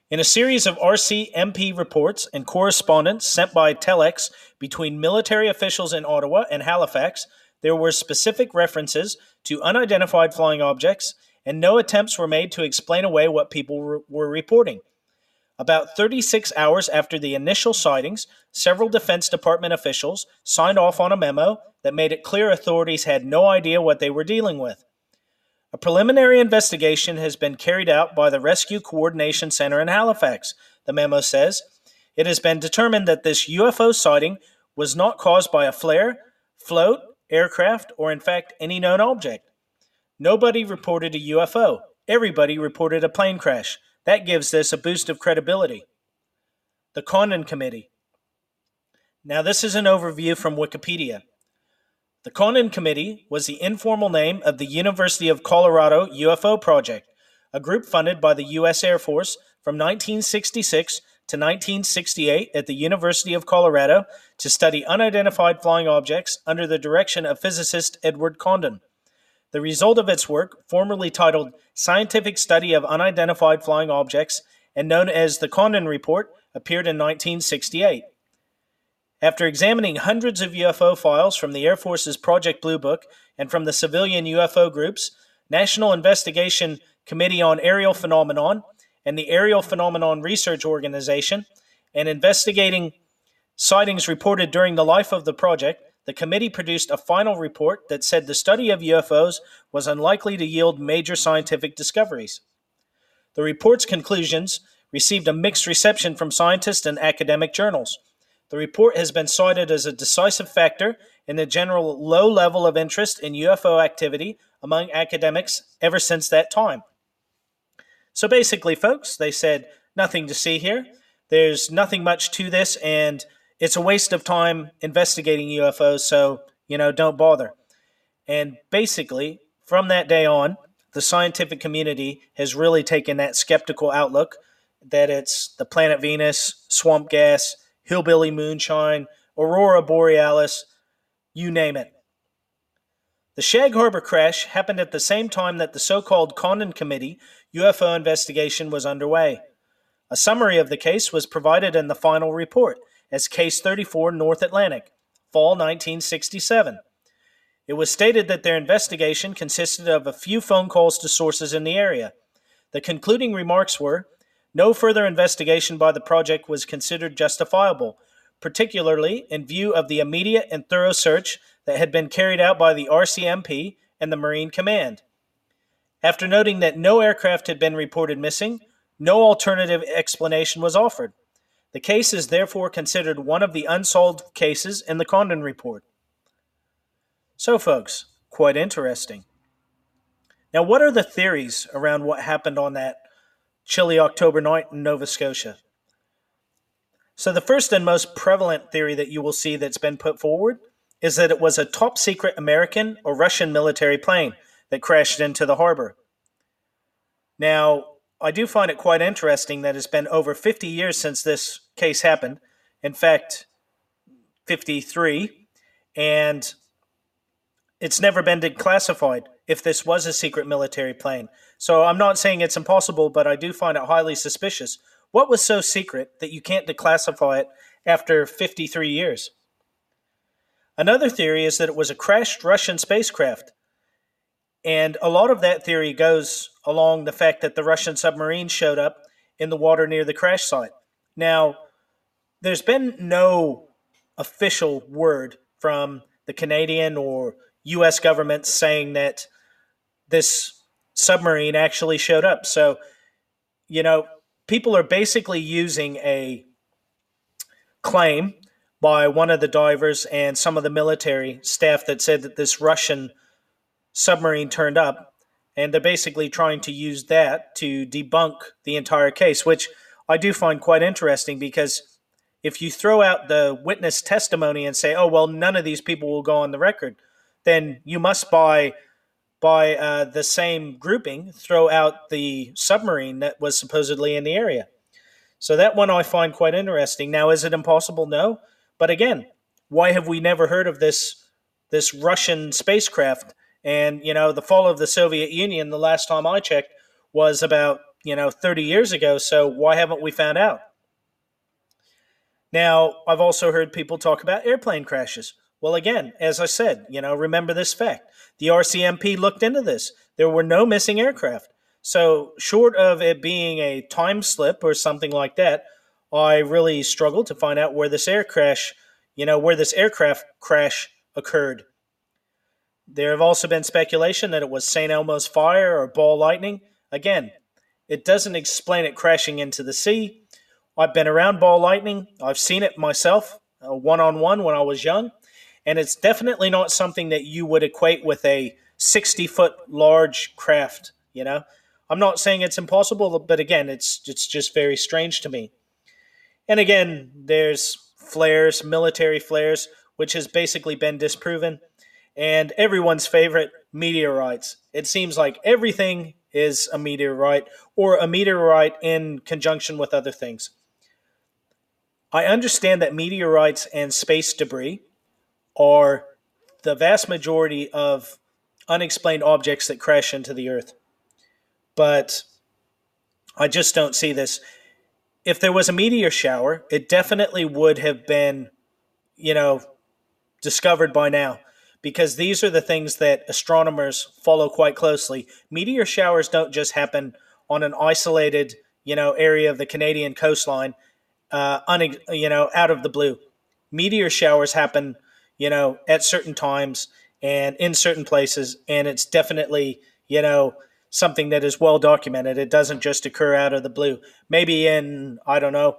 In a series of RCMP reports and correspondence sent by telex between military officials in Ottawa and Halifax, there were specific references to unidentified flying objects, and no attempts were made to explain away what people were reporting. About 36 hours after the initial sightings, several Defense Department officials signed off on a memo that made it clear authorities had no idea what they were dealing with. A preliminary investigation has been carried out by the Rescue Coordination Center in Halifax, the memo says. It has been determined that this UFO sighting was not caused by a flare, float, aircraft, or in fact any known object. Nobody reported a UFO. Everybody reported a plane crash. That gives this a boost of credibility. The Condon Committee. Now, this is an overview from Wikipedia. The Condon Committee was the informal name of the University of Colorado UFO Project, a group funded by the U.S. Air Force from 1966 to 1968 at the University of Colorado to study unidentified flying objects under the direction of physicist Edward Condon. The result of its work, formerly titled Scientific Study of Unidentified Flying Objects and known as the Condon Report, appeared in 1968. After examining hundreds of UFO files from the Air Force's Project Blue Book and from the civilian UFO groups, National Investigation Committee on Aerial Phenomenon, and the Aerial Phenomenon Research Organization, and investigating sightings reported during the life of the project, the committee produced a final report that said the study of UFOs was unlikely to yield major scientific discoveries. The report's conclusions received a mixed reception from scientists and academic journals. The report has been cited as a decisive factor in the general low level of interest in UFO activity among academics ever since that time. So basically, folks, they said nothing to see here. There's nothing much to this, and it's a waste of time investigating UFOs, so, you know, don't bother. And basically, from that day on, the scientific community has really taken that skeptical outlook that it's the planet Venus, swamp gas, hillbilly moonshine, aurora borealis, you name it. The Shag Harbour crash happened at the same time that the so called Condon Committee UFO investigation was underway. A summary of the case was provided in the final report as Case 34 North Atlantic, fall 1967. It was stated that their investigation consisted of a few phone calls to sources in the area. The concluding remarks were no further investigation by the project was considered justifiable, particularly in view of the immediate and thorough search that had been carried out by the RCMP and the Marine Command. After noting that no aircraft had been reported missing, no alternative explanation was offered. The case is therefore considered one of the unsolved cases in the Condon Report. So, folks, quite interesting. Now, what are the theories around what happened on that chilly October night in Nova Scotia? So, the first and most prevalent theory that you will see that's been put forward is that it was a top secret American or Russian military plane that crashed into the harbor. Now, I do find it quite interesting that it's been over 50 years since this case happened. In fact, 53. And it's never been declassified if this was a secret military plane. So I'm not saying it's impossible, but I do find it highly suspicious. What was so secret that you can't declassify it after 53 years? Another theory is that it was a crashed Russian spacecraft. And a lot of that theory goes along the fact that the Russian submarine showed up in the water near the crash site. Now, there's been no official word from the Canadian or U.S. government saying that this submarine actually showed up. So, you know, people are basically using a claim by one of the divers and some of the military staff that said that this Russian submarine turned up. And they're basically trying to use that to debunk the entire case, which I do find quite interesting because if you throw out the witness testimony and say, oh, well, none of these people will go on the record, then you must by by uh, the same grouping throw out the submarine that was supposedly in the area. So that one I find quite interesting. Now, is it impossible? No, but again, why have we never heard of this this Russian spacecraft? And you know, the fall of the Soviet Union, the last time I checked, was about you know 30 years ago. So why haven't we found out? Now, I've also heard people talk about airplane crashes. Well, again, as I said, you know, remember this fact. The RCMP looked into this. There were no missing aircraft. So, short of it being a time slip or something like that, I really struggled to find out where this air crash, you know, where this aircraft crash occurred. There have also been speculation that it was St. Elmo's fire or ball lightning. Again, it doesn't explain it crashing into the sea. I've been around ball lightning. I've seen it myself, one on one when I was young and it's definitely not something that you would equate with a 60 foot large craft you know i'm not saying it's impossible but again it's it's just very strange to me and again there's flares military flares which has basically been disproven and everyone's favorite meteorites it seems like everything is a meteorite or a meteorite in conjunction with other things i understand that meteorites and space debris are the vast majority of unexplained objects that crash into the earth. But I just don't see this. If there was a meteor shower, it definitely would have been, you know, discovered by now because these are the things that astronomers follow quite closely. Meteor showers don't just happen on an isolated, you know, area of the Canadian coastline, uh, un- you know, out of the blue. Meteor showers happen you know, at certain times and in certain places. And it's definitely, you know, something that is well documented. It doesn't just occur out of the blue. Maybe in, I don't know,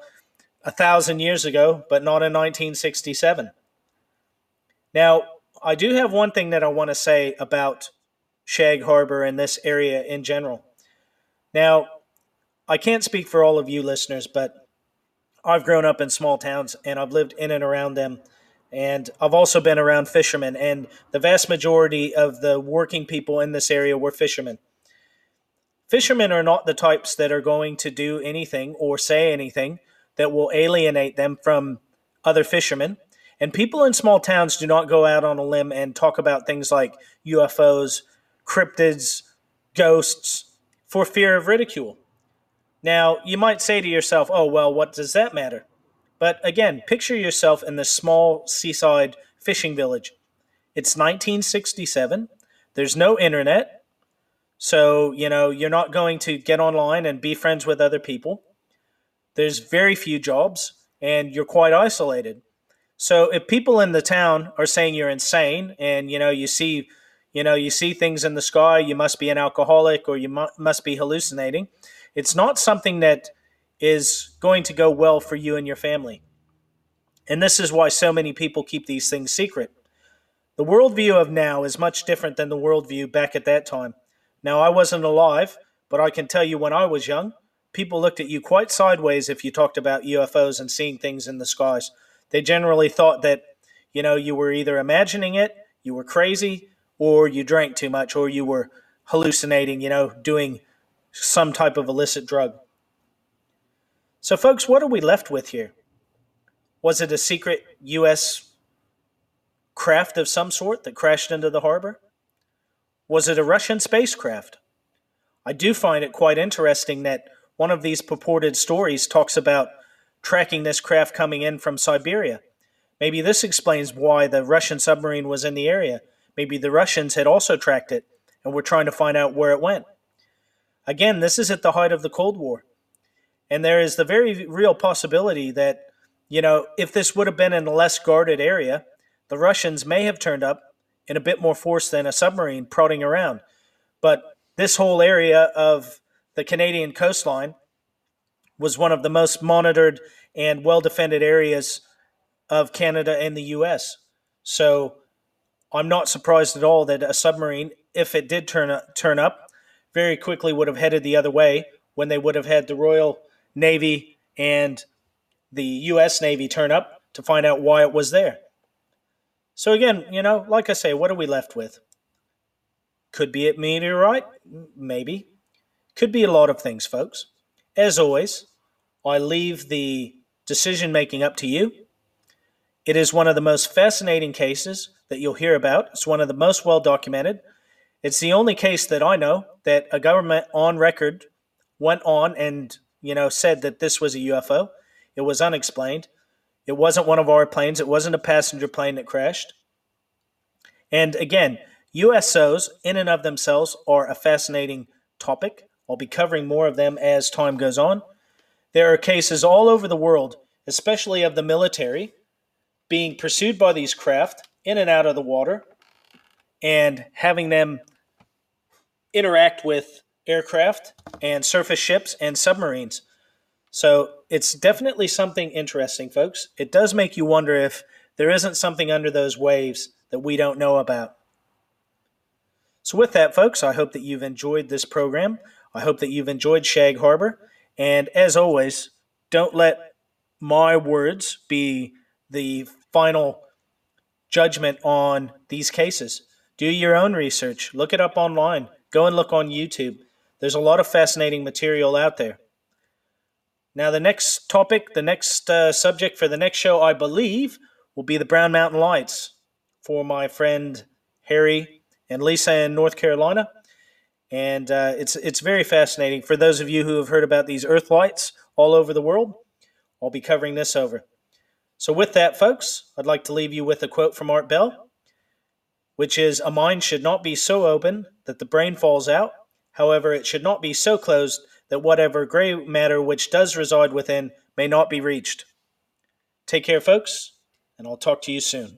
a thousand years ago, but not in 1967. Now, I do have one thing that I want to say about Shag Harbour and this area in general. Now, I can't speak for all of you listeners, but I've grown up in small towns and I've lived in and around them. And I've also been around fishermen, and the vast majority of the working people in this area were fishermen. Fishermen are not the types that are going to do anything or say anything that will alienate them from other fishermen. And people in small towns do not go out on a limb and talk about things like UFOs, cryptids, ghosts for fear of ridicule. Now, you might say to yourself, oh, well, what does that matter? But again, picture yourself in this small seaside fishing village. It's 1967. There's no internet. So, you know, you're not going to get online and be friends with other people. There's very few jobs and you're quite isolated. So, if people in the town are saying you're insane and, you know, you see, you know, you see things in the sky, you must be an alcoholic or you mu- must be hallucinating, it's not something that is going to go well for you and your family. And this is why so many people keep these things secret. The worldview of now is much different than the worldview back at that time. Now, I wasn't alive, but I can tell you when I was young, people looked at you quite sideways if you talked about UFOs and seeing things in the skies. They generally thought that, you know, you were either imagining it, you were crazy, or you drank too much, or you were hallucinating, you know, doing some type of illicit drug. So, folks, what are we left with here? Was it a secret U.S. craft of some sort that crashed into the harbor? Was it a Russian spacecraft? I do find it quite interesting that one of these purported stories talks about tracking this craft coming in from Siberia. Maybe this explains why the Russian submarine was in the area. Maybe the Russians had also tracked it and were trying to find out where it went. Again, this is at the height of the Cold War. And there is the very real possibility that, you know, if this would have been in a less guarded area, the Russians may have turned up in a bit more force than a submarine prodding around. But this whole area of the Canadian coastline was one of the most monitored and well defended areas of Canada and the US. So I'm not surprised at all that a submarine, if it did turn up, turn up, very quickly would have headed the other way when they would have had the Royal Navy and the U.S. Navy turn up to find out why it was there. So, again, you know, like I say, what are we left with? Could be a meteorite, maybe. Could be a lot of things, folks. As always, I leave the decision making up to you. It is one of the most fascinating cases that you'll hear about. It's one of the most well documented. It's the only case that I know that a government on record went on and you know said that this was a UFO. It was unexplained. It wasn't one of our planes. It wasn't a passenger plane that crashed. And again, USOs in and of themselves are a fascinating topic. I'll be covering more of them as time goes on. There are cases all over the world, especially of the military, being pursued by these craft in and out of the water and having them interact with aircraft and surface ships and submarines. So it's definitely something interesting, folks. It does make you wonder if there isn't something under those waves that we don't know about. So, with that, folks, I hope that you've enjoyed this program. I hope that you've enjoyed Shag Harbour. And as always, don't let my words be the final judgment on these cases. Do your own research. Look it up online. Go and look on YouTube. There's a lot of fascinating material out there. Now, the next topic, the next uh, subject for the next show, I believe, will be the Brown Mountain Lights for my friend Harry and Lisa in North Carolina. And uh, it's it's very fascinating for those of you who have heard about these Earth lights all over the world. I'll be covering this over. So, with that, folks, I'd like to leave you with a quote from Art Bell which is a mind should not be so open that the brain falls out. However, it should not be so closed that whatever gray matter which does reside within may not be reached. Take care, folks, and I'll talk to you soon.